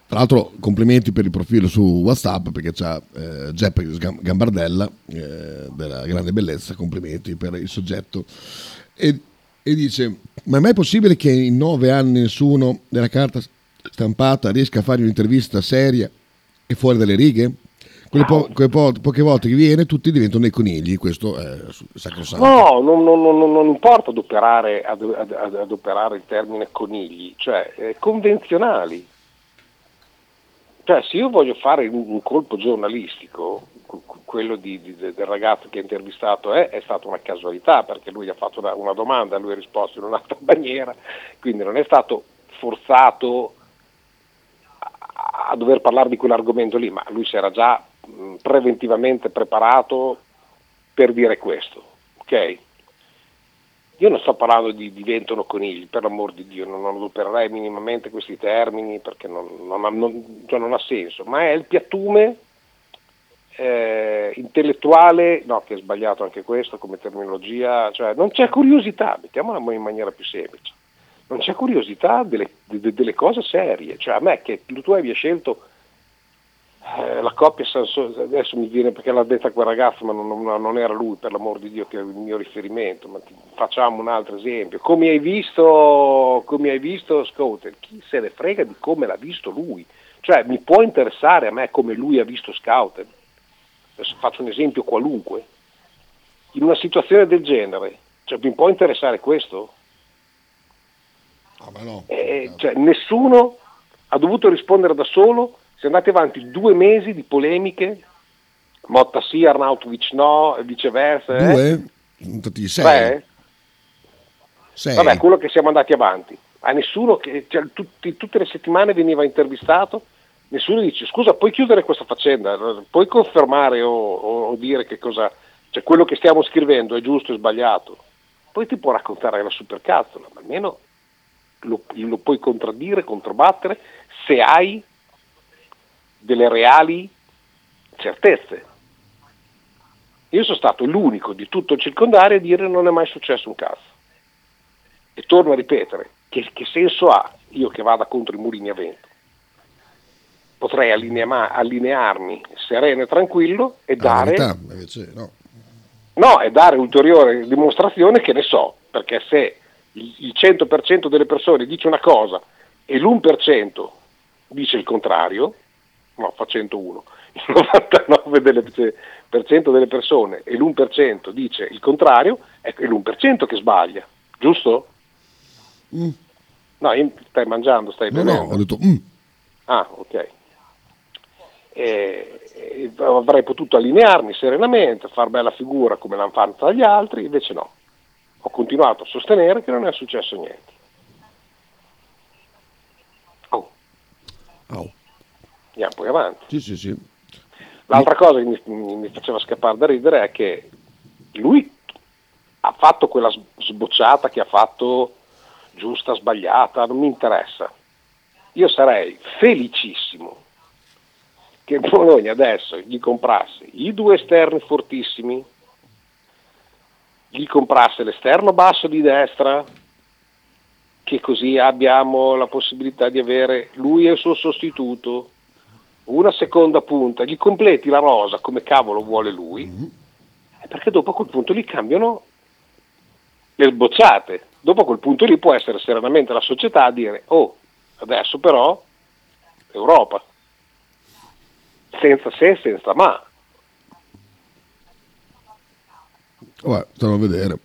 Tra l'altro complimenti per il profilo su Whatsapp perché c'ha eh, Geppe Gambardella eh, della grande bellezza, complimenti per il soggetto. E, e dice, ma è mai possibile che in nove anni nessuno della carta stampata riesca a fare un'intervista seria e fuori dalle righe? Quelle, po- quelle po- poche volte che viene tutti diventano dei conigli, questo è sacrosanto. No, non, non, non, non importa adoperare, ad, ad, adoperare il termine conigli, cioè eh, convenzionali. Cioè, se io voglio fare un, un colpo giornalistico, quello di, di, del ragazzo che ha intervistato è, è, stata una casualità perché lui ha fatto una, una domanda, lui ha risposto in un'altra [LAUGHS] maniera, quindi non è stato forzato a, dover parlare di quell'argomento lì, ma lui si era già preventivamente preparato per dire questo, ok? Io non sto parlando di diventano conigli, per l'amor di Dio, non, non adopererei minimamente questi termini perché non, non, ha, cioè non, ha, senso, ma è il piattume eh, intellettuale, no che è sbagliato anche questo come terminologia, cioè non c'è curiosità, mettiamola in maniera più semplice, non c'è curiosità delle, de, delle cose serie, cioè a me che tu abbia scelto eh, la coppia adesso mi viene perché l'ha detta quel ragazzo ma non, non, non, era lui per l'amor di Dio che è il mio riferimento ma ti, facciamo un altro esempio. Come hai visto come hai visto Scouter? Chi se ne frega di come l'ha visto lui? Cioè mi può interessare a me come lui ha visto Scouter? Adesso faccio un esempio qualunque. In una situazione del genere cioè, mi può interessare questo? Ah, no. eh, cioè, nessuno ha dovuto rispondere da solo si è andati avanti due mesi di polemiche, Motta sì, Arnautovic no, e viceversa. Due? Eh? Stati sei. Sei. Vabbè, quello che siamo andati avanti. A nessuno che cioè, tutti, tutte le settimane veniva intervistato, nessuno dice scusa, puoi chiudere questa faccenda, puoi confermare o, o, o dire che cosa, cioè quello che stiamo scrivendo è giusto o sbagliato. Poi ti può raccontare la supercazzola, ma almeno lo, lo puoi contraddire, controbattere se hai delle reali certezze. Io sono stato l'unico di tutto il circondario a dire non è mai successo un cazzo. E torno a ripetere, che, che senso ha io che vada contro i mulini a vento? Potrei allinea- allinearmi sereno e tranquillo e dare... Verità, no. no, e dare ulteriore dimostrazione che ne so, perché se il 100% delle persone dice una cosa e l'1% dice il contrario, no, fa 101, [LAUGHS] il 99% delle, delle persone e l'1% dice il contrario, è l'1% che sbaglia, giusto? Mm. No, stai mangiando, stai no, bevendo. No, ho detto mm. Ah, ok. E, e avrei potuto allinearmi serenamente, far bella figura come l'hanno fatta gli altri, invece no. Ho continuato a sostenere che non è successo niente. Oh. Oh. Andiamo poi avanti. Sì, sì, sì. L'altra cosa che mi, mi, faceva scappare da ridere è che lui ha fatto quella sbocciata che ha fatto giusta, sbagliata, non mi interessa. Io sarei felicissimo che Bologna adesso gli comprasse i due esterni fortissimi, gli comprasse l'esterno basso di destra, che così abbiamo la possibilità di avere lui e il suo sostituto, una seconda punta, gli completi la rosa come cavolo vuole lui, mm-hmm. perché dopo a quel punto lì cambiano le sbocciate. Dopo a quel punto lì può essere serenamente la società a dire, oh, adesso però Europa, senza se senza ma. Vabbè, stiamo a vedere.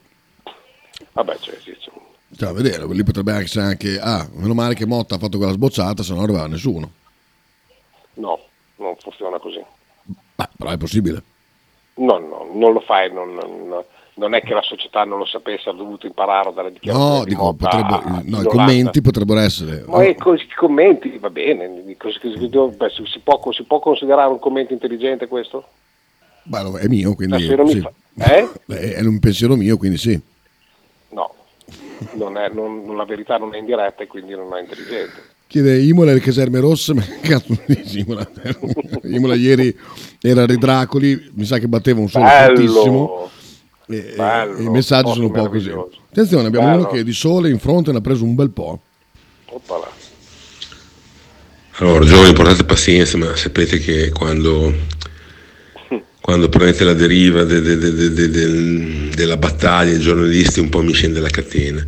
Vabbè, cioè, sì, cioè. A vedere, lì potrebbe essere anche, ah, meno male che Motta ha fatto quella sbocciata, se no non arrivava nessuno. No, non funziona così. Beh, però è possibile. No, no, non lo fai, non, non, non, è che la società non lo sapesse, ha dovuto imparare dalle dichiarazioni. No, dico, potrebbe, no i commenti potrebbero essere. Ma i commenti, va bene, si, può, si, può, considerare un commento intelligente questo? Beh, è mio, quindi... Sì. Fa... Eh? [LAUGHS] È un pensiero mio, quindi sì. No, non è, la verità non è indiretta e quindi non è intelligente. Chiede Imola e le caserme rosse, [LAUGHS] ma cazzo dici Imola? Imola ieri era Redracoli, mi sa che batteva un solo fortissimo. E- Bello, i messaggi sono un po' così. Attenzione, abbiamo Bello. uno che di sole in fronte ne ha preso un bel po'. Oppala. Allora, giovani, portate pazienza, ma sapete che quando, quando prendete la deriva de- de- de- de- de- del- della battaglia, i giornalisti un po' mi scende la catena.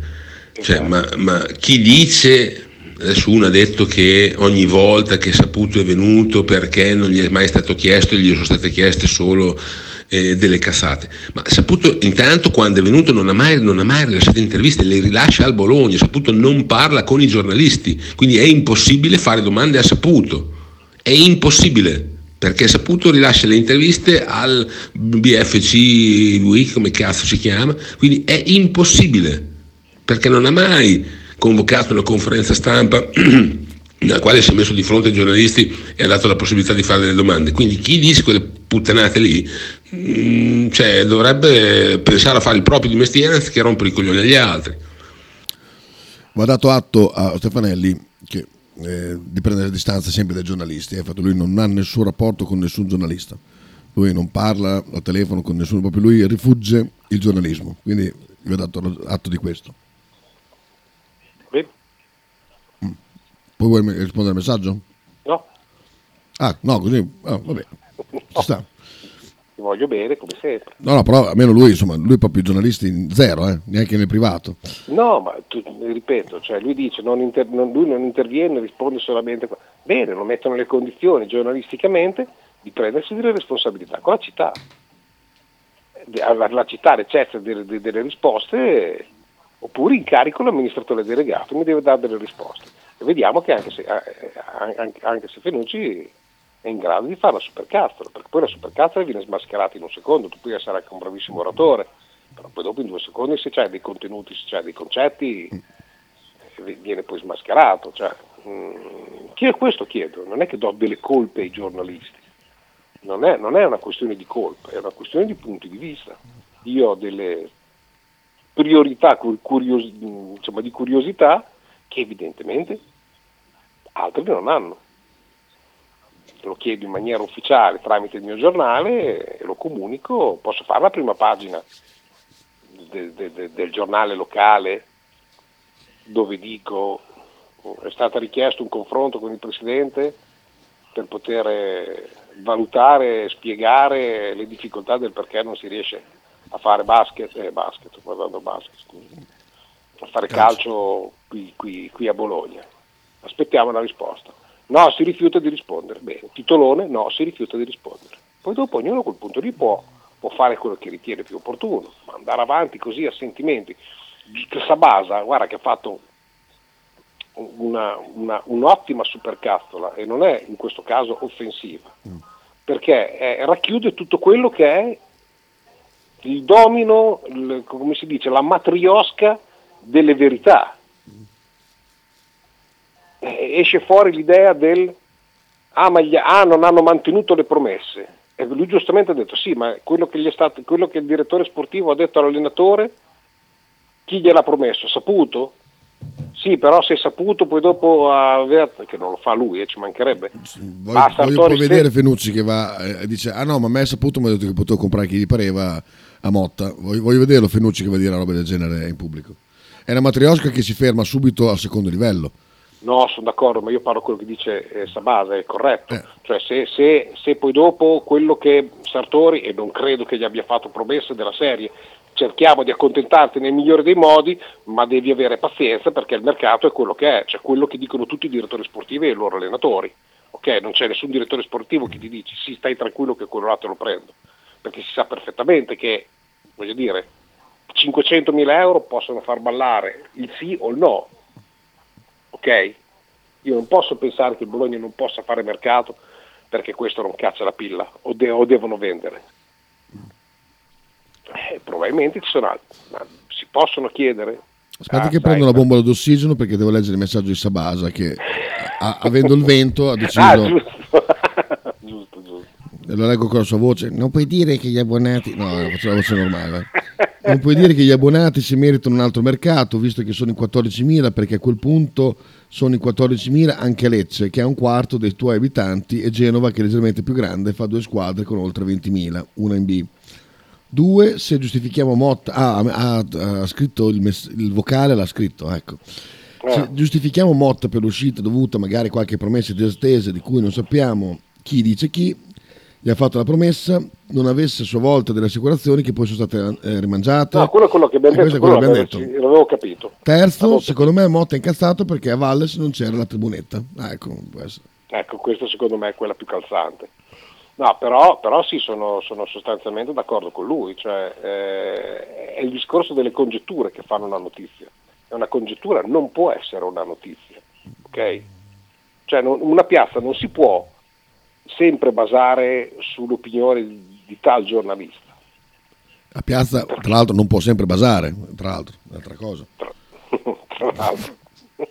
Cioè, ma, ma chi dice, adesso uno ha detto che ogni volta che Saputo è venuto perché non gli è mai stato chiesto, gli sono state chieste solo eh, delle cassate. Ma Saputo intanto quando è venuto non ha, mai, non ha mai rilasciato interviste, le rilascia al Bologna, Saputo non parla con i giornalisti, quindi è impossibile fare domande a Saputo, è impossibile. Perché Saputo rilascia le interviste al BFC Week, come cazzo si chiama, quindi è impossibile, perché non ha mai convocato una conferenza stampa [CLEARS THROAT] nella quale si è messo di fronte ai giornalisti e ha dato la possibilità di fare delle domande. Quindi chi dice quelle puttanate lì mm, cioè, dovrebbe pensare a fare il proprio di mestiere anziché rompere i coglioni agli altri. Va dato atto a Stefanelli che, eh, di prendere distanza sempre dai giornalisti. eh, Infatti lui non ha nessun rapporto con nessun giornalista. Lui non parla al telefono con nessuno, proprio lui rifugge il giornalismo. Quindi vi ho dato atto di questo. Bene. Poi vuoi rispondere al messaggio? No, Ah, no, così. ah, vabbè. Ci sta. Ti voglio bene come sempre. No, no, però almeno lui, insomma, lui proprio i giornalisti zero, eh, neanche nel privato. No, ma tu- ripeto, cioè lui dice non inter- non- lui non interviene, risponde solamente. Bene, lo mettono nelle condizioni giornalisticamente di prendersi delle responsabilità con la città. De- La, la città necessita delle, de- delle risposte oppure incarico l'amministratore delegato, mi deve dare delle risposte. E vediamo che anche se, eh, anche, anche se Fenucci è in grado di fare la supercazzola, perché poi la supercazzola viene smascherata in un secondo, tu puoi essere anche un bravissimo oratore, però poi dopo in due secondi se c'hai dei contenuti, se c'hai dei concetti, eh, viene poi smascherato. Cioè, mm, chi- questo chiedo, non è che do delle colpe ai giornalisti, non è, non è una questione di colpa, è una questione di punti di vista. Io ho delle priorità cur- curios- insomma, di curiosità che evidentemente altri non hanno. Lo chiedo in maniera ufficiale tramite il mio giornale e lo comunico, posso fare la prima pagina de- de- de- del giornale locale dove dico è stato richiesto un confronto con il Presidente per poter valutare e spiegare le difficoltà del perché non si riesce a fare basket, eh, basket, basket, scusi, a fare calcio qui, qui- qui a Bologna. Aspettiamo la risposta. No, si rifiuta di rispondere. Bene, titolone, no, si rifiuta di rispondere. Poi dopo ognuno a quel punto lì può, può fare quello che ritiene più opportuno, ma andare avanti così a sentimenti. Sabasa, guarda che ha fatto una- una- un'ottima supercazzola e non è in questo caso offensiva, perché eh, racchiude tutto quello che è il domino, il- come si dice, la matriosca delle verità. Eh, esce fuori l'idea del ah, ma gli- ah, non hanno mantenuto le promesse. E lui giustamente ha detto sì, ma quello che, gli è stato, quello che il direttore sportivo ha detto all'allenatore, chi gliel'ha promesso? Saputo? Sì, però se è saputo poi dopo aver... che non lo fa lui, eh, ci mancherebbe. Voglio, Ma voglio poi vedere Fenucci che va e dice: Ah no, ma a me è saputo, mi ha detto che potevo comprare chi gli pareva a Motta. Voglio, voglio vederlo Fenucci che va a dire una roba del genere in pubblico. È una matriosca che si ferma subito al secondo livello. No, sono d'accordo, ma io parlo quello che dice eh, Sabasa, è corretto. Cioè se, se- se poi dopo quello che Sartori, e non credo che gli abbia fatto promesse della serie, cerchiamo di accontentarti nel migliore dei modi, ma devi avere pazienza perché il mercato è quello che è, cioè quello che dicono tutti i direttori sportivi e i loro allenatori. Ok, non c'è nessun direttore sportivo che ti dice sì, stai tranquillo che quello là te lo prendo, perché si sa perfettamente che, voglio dire, 500.000 euro possono far ballare il sì o il no, ok? Io non posso pensare che il Bologna non possa fare mercato perché questo non caccia la pilla o, de- o devono vendere. Eh, probabilmente ci sono altri, ma si possono chiedere. Aspetta Ah, che prendo la bombola d'ossigeno perché devo leggere il messaggio di Sabasa che a- avendo il vento ha deciso... Ah, giusto. [LAUGHS] giusto, giusto. E lo leggo con la sua voce. Non puoi dire che gli abbonati. No, faccio la voce normale. [LAUGHS] Non puoi dire che gli abbonati si meritano un altro mercato, visto che sono in 14.000, perché a quel punto sono in 14.000 anche Lecce, che ha un quarto dei tuoi abitanti, e Genova, che è leggermente più grande, fa due squadre con oltre 20.000, una in B. Due, se giustifichiamo Motta, ah, ha, ha- scritto il, mess- il vocale, l'ha scritto, ecco. Se Eh. giustifichiamo Motta per l'uscita dovuta magari a qualche promessa disattesa di cui non sappiamo chi dice chi, gli ha fatto la promessa, non avesse a sua volta delle assicurazioni che poi sono state eh, rimangiate. No, quello è quello che abbiamo questo detto, quello quello abbiamo l'avevo- detto. l'avevo capito. Terzo, secondo me Motta è incazzato perché a Valles non c'era la tribunetta. Ah, ecco. Ecco, questa secondo me è quella più calzante. No, però, però sì, sono, sono sostanzialmente d'accordo con lui, cioè eh, è il discorso delle congetture che fanno una notizia. E una congettura non può essere una notizia, ok? Cioè non- una piazza non si può sempre basare sull'opinione di, di tal giornalista. La piazza, tra l'altro, non può sempre basare, tra l'altro, è un'altra cosa. tra [LAUGHS] l'altro. [LAUGHS]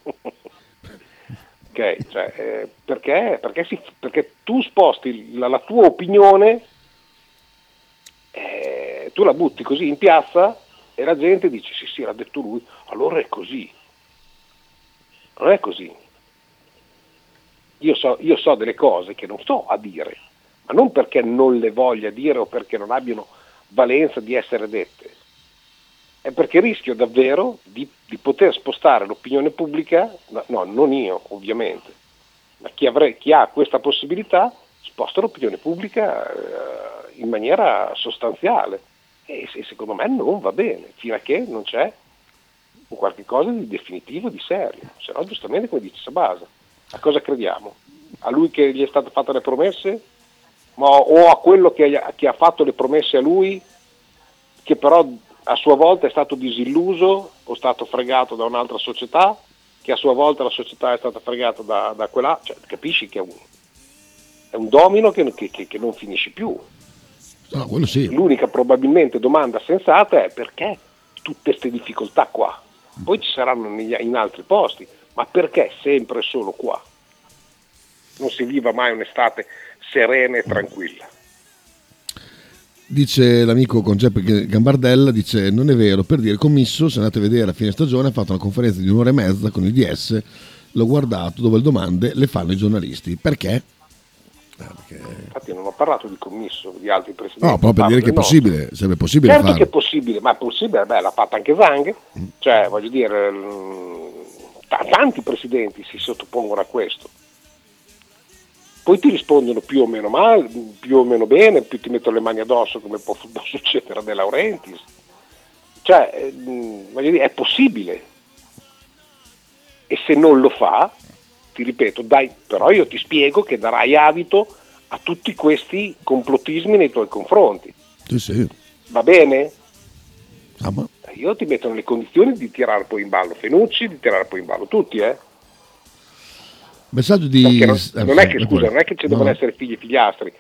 ok, cioè, eh, perché, perché, si- perché tu sposti la, la tua opinione, eh, tu la butti così in piazza e la gente dice sì sì l'ha detto lui, allora è così. Non è così. Io so, io so delle cose che non sto a dire, ma non perché non le voglia dire o perché non abbiano valenza di essere dette, è perché rischio davvero di, di poter spostare l'opinione pubblica, no, no, non io ovviamente, ma chi, avre- chi ha questa possibilità sposta l'opinione pubblica eh, in maniera sostanziale. E se- secondo me non va bene, fino a che non c'è un qualche cosa di definitivo, di serio, se no giustamente come dice Sabasa, a cosa crediamo? A lui che gli è state fatte le promesse? Ma- o a quello che, che ha fatto le promesse a lui che però a sua volta è stato disilluso o stato fregato da un'altra società, che a sua volta la società è stata fregata da, da quella, cioè, capisci che è un, è un domino che, che- che- non finisce più. No, quello sì. L'unica probabilmente domanda sensata è perché tutte queste difficoltà qua? Poi ci saranno in altri posti, ma perché sempre solo qua? Non si viva mai un'estate serena e tranquilla. Dice l'amico Conceppe Gambardella, dice non è vero, per dire commisso, se andate a vedere a fine stagione ha fatto una conferenza di un'ora e mezza con il DS, l'ho guardato dove le domande le fanno i giornalisti. Perché? Infatti non ho parlato di commisso, di altri presidenti. No, proprio per parlo dire che è possibile, sarebbe possibile Certo che è farlo. possibile, ma è possibile, beh, l'ha fatta anche Zang, cioè voglio dire, ta- tanti presidenti si sottopongono a questo. Poi ti rispondono più o meno male, più o meno bene, più ti mettono le mani addosso come può, può [LAUGHS] succedere a De Laurentiis. Cioè, eh, mm, voglio dire, è possibile. E se non lo fa, ti ripeto, dai, però io ti spiego che darai adito a tutti questi complottismi nei tuoi confronti. Sì, sì. Va bene? Ah, ma- Io ti metto nelle condizioni di tirare poi in ballo Fenucci, di tirare poi in ballo tutti, eh? Messaggio di... Non, eh, non è che, vai scusa, non è che ci No, devono no. essere figli e figliastri.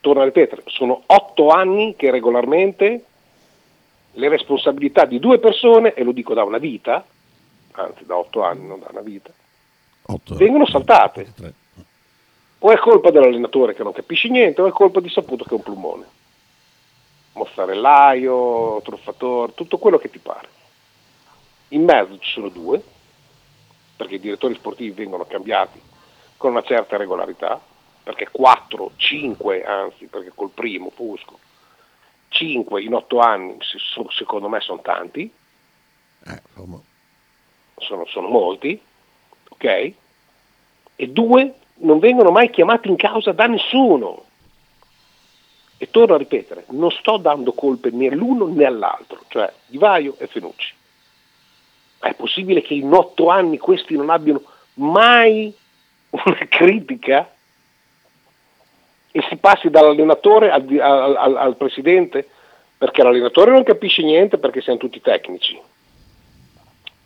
Torno a ripetere, sono otto anni che regolarmente le responsabilità di due persone, e lo dico da una vita, anzi da otto anni, non da una vita, Otto. vengono saltate. O è colpa dell'allenatore che non capisce niente, o è colpa di Saputo che è un plumone. Mozzarellaio, truffatore, tutto quello che ti pare. In mezzo ci sono due, perché i direttori sportivi vengono cambiati con una certa regolarità, perché 4, 5 anzi, perché col primo Fusco, 5 in 8 anni secondo me sono tanti, Eh, sono, sono molti, ok? E due non vengono mai chiamati in causa da nessuno. E torno a ripetere, non sto dando colpe né all'uno né all'altro, cioè Di Vaio e Fenucci. Ma è possibile che in otto anni questi non abbiano mai una critica e si passi dall'allenatore al, al- al- al presidente? Perché l'allenatore non capisce niente perché siamo tutti tecnici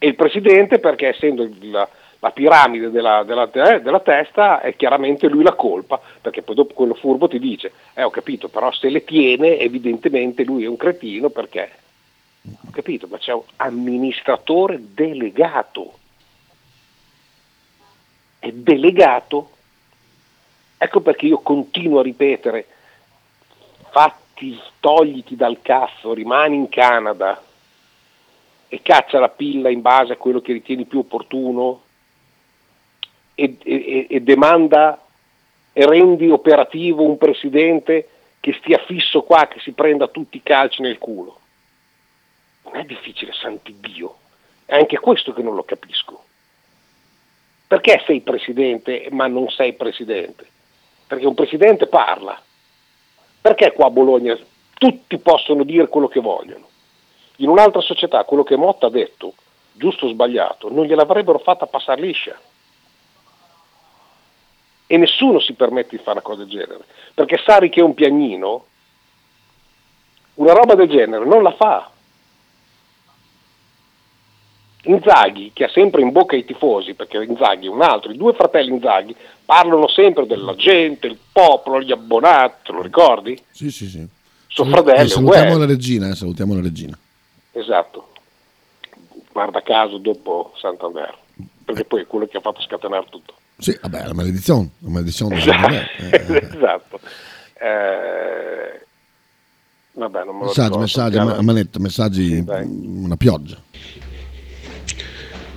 e il presidente perché essendo la, la piramide della, della te- della testa è chiaramente lui la colpa, perché poi dopo quello furbo ti dice, eh ho capito, però se le tiene evidentemente lui è un cretino perché, ho capito, ma c'è un amministratore delegato, è delegato, ecco perché io continuo a ripetere, fatti, togliti dal cazzo, rimani in Canada, e caccia la pilla in base a quello che ritieni più opportuno e, e- e demanda e rendi operativo un presidente che stia fisso qua, che si prenda tutti i calci nel culo. Non è difficile, santi Dio. È anche questo che non lo capisco. Perché sei presidente ma non sei presidente? Perché un presidente parla. Perché qua a Bologna tutti possono dire quello che vogliono? In un'altra società quello che Motta ha detto, giusto o sbagliato, non gliel'avrebbero fatta passare liscia. E nessuno si permette di fare una cosa del genere. Perché Sari che è un piagnino, una roba del genere non la fa. Inzaghi, che ha sempre in bocca i tifosi, perché Inzaghi è un altro, i due fratelli Inzaghi parlano sempre della gente, il popolo, gli abbonati, lo ricordi? Sì, sì, sì. Suo fratello, eh, salutiamo la regina, eh, salutiamo la regina. Esatto. Guarda caso dopo Santander, perché poi è quello che ha fatto scatenare tutto. Sì, vabbè, la maledizione, la maledizione Esatto. Santander, [LAUGHS] eh. esatto. Eh, vabbè, non me lo Messaggi, messaggi, a manetta, messaggi, una pioggia.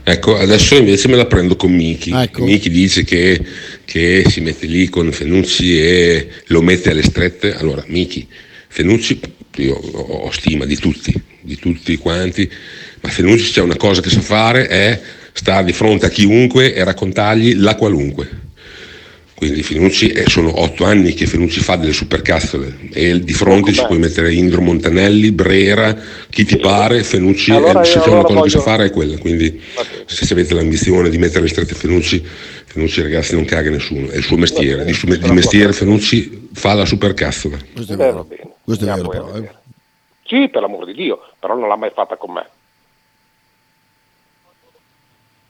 Ecco, adesso invece me la prendo con Miki. Ecco. Miki dice che, che si mette lì con Fenucci e lo mette alle strette. Allora, Miki, Fenucci, io ho ho stima di tutti, di tutti quanti, ma Fenucci c'è una cosa che sa fare, è stare di fronte a chiunque e raccontargli la qualunque. Quindi Fenucci, eh, sono otto anni che Fenucci fa delle supercazzole e di fronte ci puoi mettere Indro Montanelli, Brera, chi ti pare, Fenucci, Allora eh, se c'è una cosa che sa voglio- fare è quella. Quindi se, se avete l'ambizione di mettere le strette Fenucci, Fenucci ragazzi non caga nessuno, è il suo mestiere. Di, su- di mestiere Fenucci fa la supercazzola. Questo è va vero. Questo è vero, però. eh. Sì, per l'amor di Dio, però non l'ha mai fatta con me.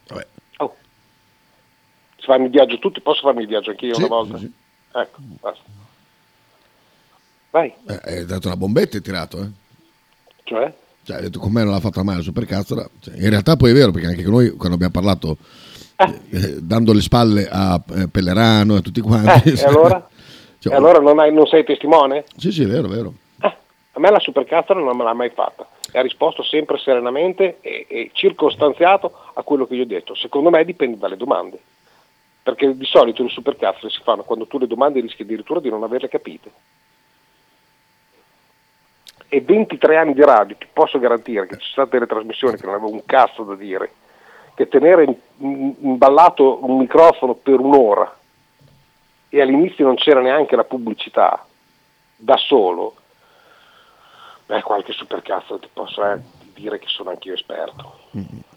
Vabbè. Oh. Fanno il viaggio tutti, posso farmi il viaggio anch'io Sì, una volta? sì. Ecco, basta. Vai, Eh, hai dato una bombetta e tirato, eh. cioè? Cioè, hai detto con me non l'ha fatta mai la supercazzola. Cioè, in realtà poi è vero, perché anche noi quando abbiamo parlato, eh, dando le spalle a eh, Pellerano e a tutti quanti. Eh, e allora? [LAUGHS] Cioè, e allora non, hai- non sei testimone? Sì, sì, è vero, è vero. A me la supercazzola non me l'ha mai fatta e ha risposto sempre serenamente e, e circostanziato a quello che gli ho detto. Secondo me dipende dalle domande, perché di solito le supercazzole si fanno quando tu le domande rischi addirittura di non averle capite. E 23 anni di radio, ti posso garantire che ci sono state delle trasmissioni che non avevo un cazzo da dire, che tenere imballato un microfono per un'ora e all'inizio non c'era neanche la pubblicità, da solo, beh, qualche supercazzo ti posso eh, dire che sono anch'io esperto. Ti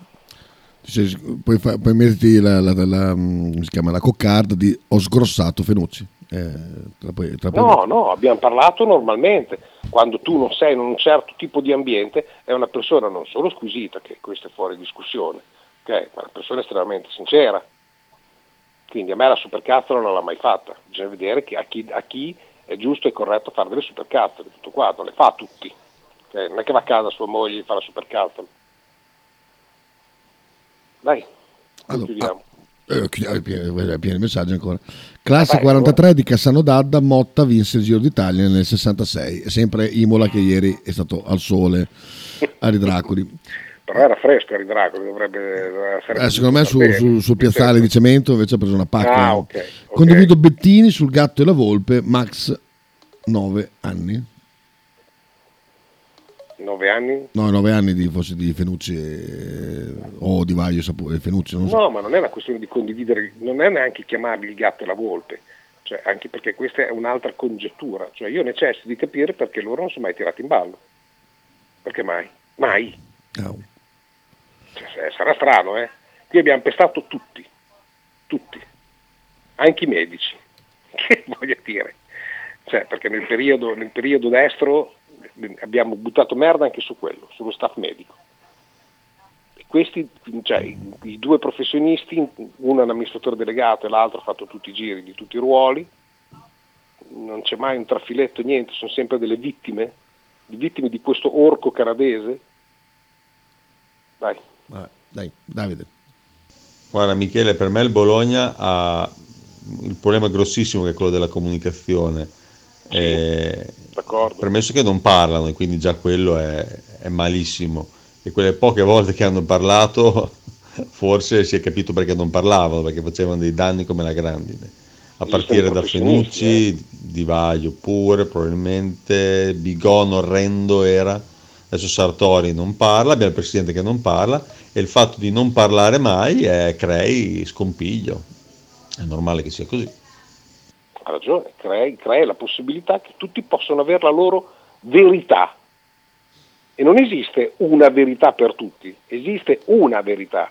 sei- poi, fa- poi metti la, la- la- mm, come si chiama, la coccarda di ho sgrossato Fenucci. Eh, puoi- te la puoi No, no, abbiamo parlato normalmente. Quando tu non sei in un certo tipo di ambiente, è una persona non solo squisita, che questo è fuori discussione, ok? ma una persona estremamente sincera. Quindi a me la supercazzola non l'ha mai fatta. Bisogna vedere che a, chi, a chi è giusto e corretto fare delle supercazzole, tutto qua, non le fa a tutti. ok? Non è che va a casa sua moglie e fa la supercazzola. Dai, Allora, chiudiamo. Eh, chiudiamo, è pieno, di messaggi ancora. Classe Vai, 43 di Cassano d'Adda, Motta vinse il Giro d'Italia nel 66. È sempre Imola che ieri è stato al sole a Ridracoli. [LAUGHS] Però era fresco il Dracoli, dovrebbe essere... Eh, secondo me su- su- sul piazzale di cemento invece ha preso una pacca. Ah, ok, ok. Condivido Bettini sul gatto e la volpe, Max 9 anni. Nove anni? No, 9 anni di, forse di Fenucci e- o di Vaglio e Fenucci, non so. No, ma non è una questione di condividere, non è neanche chiamarli il gatto e la volpe, cioè, anche perché questa è un'altra congettura. Cioè, io necessito di capire perché loro non sono mai tirati in ballo. Perché mai? Mai. No. Cioè, sarà strano, eh? Qui abbiamo pestato tutti, tutti, anche i medici, [LAUGHS] che voglio dire. Cioè, perché nel periodo, nel periodo destro abbiamo buttato merda anche su quello, sullo staff medico. E questi, cioè, i, i due professionisti, uno è un amministratore delegato e l'altro ha fatto tutti i giri di tutti i ruoli, non c'è mai un trafiletto, niente, sono sempre delle vittime, di vittime di questo orco canadese. Dai. Vabbè, dai, Davide. Guarda Michele, per me il Bologna ha il problema grossissimo che è quello della comunicazione. Eh, premesso che non parlano e quindi già quello è, è malissimo. E quelle poche volte che hanno parlato [LAUGHS] forse si è capito perché non parlavano, perché facevano dei danni come la grandine. A partire da Fenucci, Di Vaglio pure, probabilmente Bigon orrendo era, adesso Sartori non parla, abbiamo il presidente che non parla e il fatto di non parlare mai è, crei scompiglio, è normale che sia così. Ragione, crei, crei la possibilità che tutti possano avere la loro verità. E non esiste una verità per tutti, esiste una verità,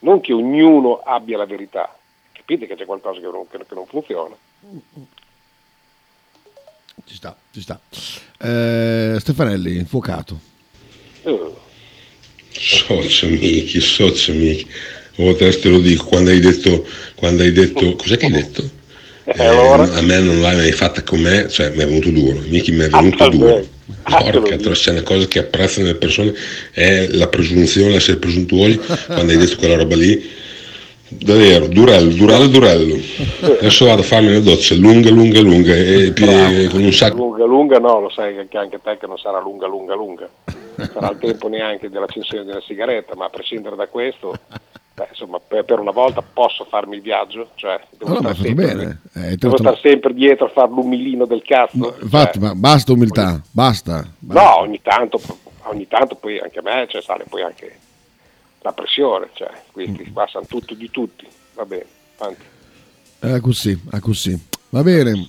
non che ognuno abbia la verità. Capite che c'è qualcosa che non, che, che non funziona. Ci sta, ci sta. Eh, Stefanelli, infuocato. Eh, Socio Michi, socio Michi. Oh, te te lo dico, quando hai detto, quando hai detto, cos'è che hai detto? Eh, allora? a me non l'hai mai fatta con me, cioè mi è venuto duro, Michi mi è venuto Ah, duro. Porca, dico. c'è una cosa che apprezzano le persone, è la presunzione, essere presuntuosi, [LAUGHS] quando hai detto quella roba lì, davvero, durello, durello, durello. Adesso vado a farmi una doccia lunga, lunga, lunga, e pi- con un sacco lunga lunga no, lo sai che anche te che non sarà lunga lunga lunga. Sarà il tempo neanche dell'accensione della sigaretta, ma a prescindere da questo, beh, insomma, per, per una volta posso farmi il viaggio, cioè devo, No, no, ma stare, sempre. Eh, devo tratto- stare sempre dietro a fare l'umilino del cazzo. Infatti, cioè, ma basta umiltà, basta. no, ogni tanto, ogni tanto poi anche a me cioè, sale poi anche la pressione, cioè, quindi Mm. passano tutto di tutti, va bene, avanti. Eh, così, così. Va bene.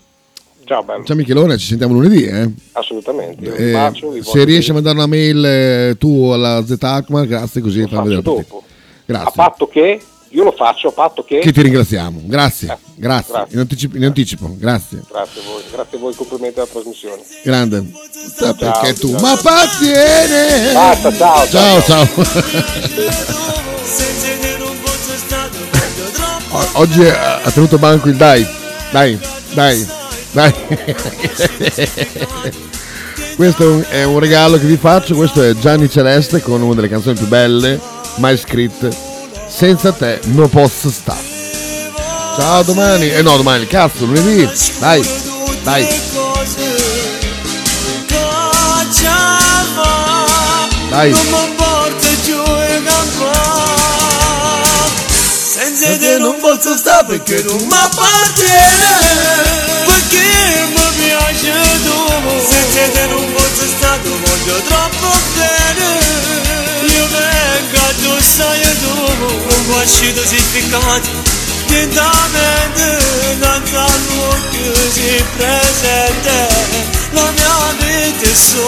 Ciao bello, Ciao Michelone, ci sentiamo lunedì. Eh? assolutamente, Eh, bacio, se riesci a mandare una mail eh, tu alla Z grazie così fai vedere la partita. a Grazie. patto che, io lo faccio a patto che... Che ti ringraziamo. Grazie, grazie. grazie. In, anticipo, in anticipo, grazie. Grazie a voi, grazie a voi, complimenti alla trasmissione. Grande. Sta perché tu, ciao. ma paziene. Basta, ciao, Ciao, ciao. ciao. [LAUGHS] Oggi ha tenuto banco il dai. Dai, dai, dai. [LAUGHS] questo è un, è un regalo che vi faccio. Questo è Gianni Celeste con una delle canzoni più belle mai scritte. Senza te non posso stare. Ciao domani. Eh no, domani, cazzo, lunedì. Dai, dai. Dai. Senza te non posso stare perché tu mi appartiene Perché mi piace tu Senza te non posso stare, voglio troppo saio saindo o guaxido de picante Que me vendo na tua que de presente La mia vita è solo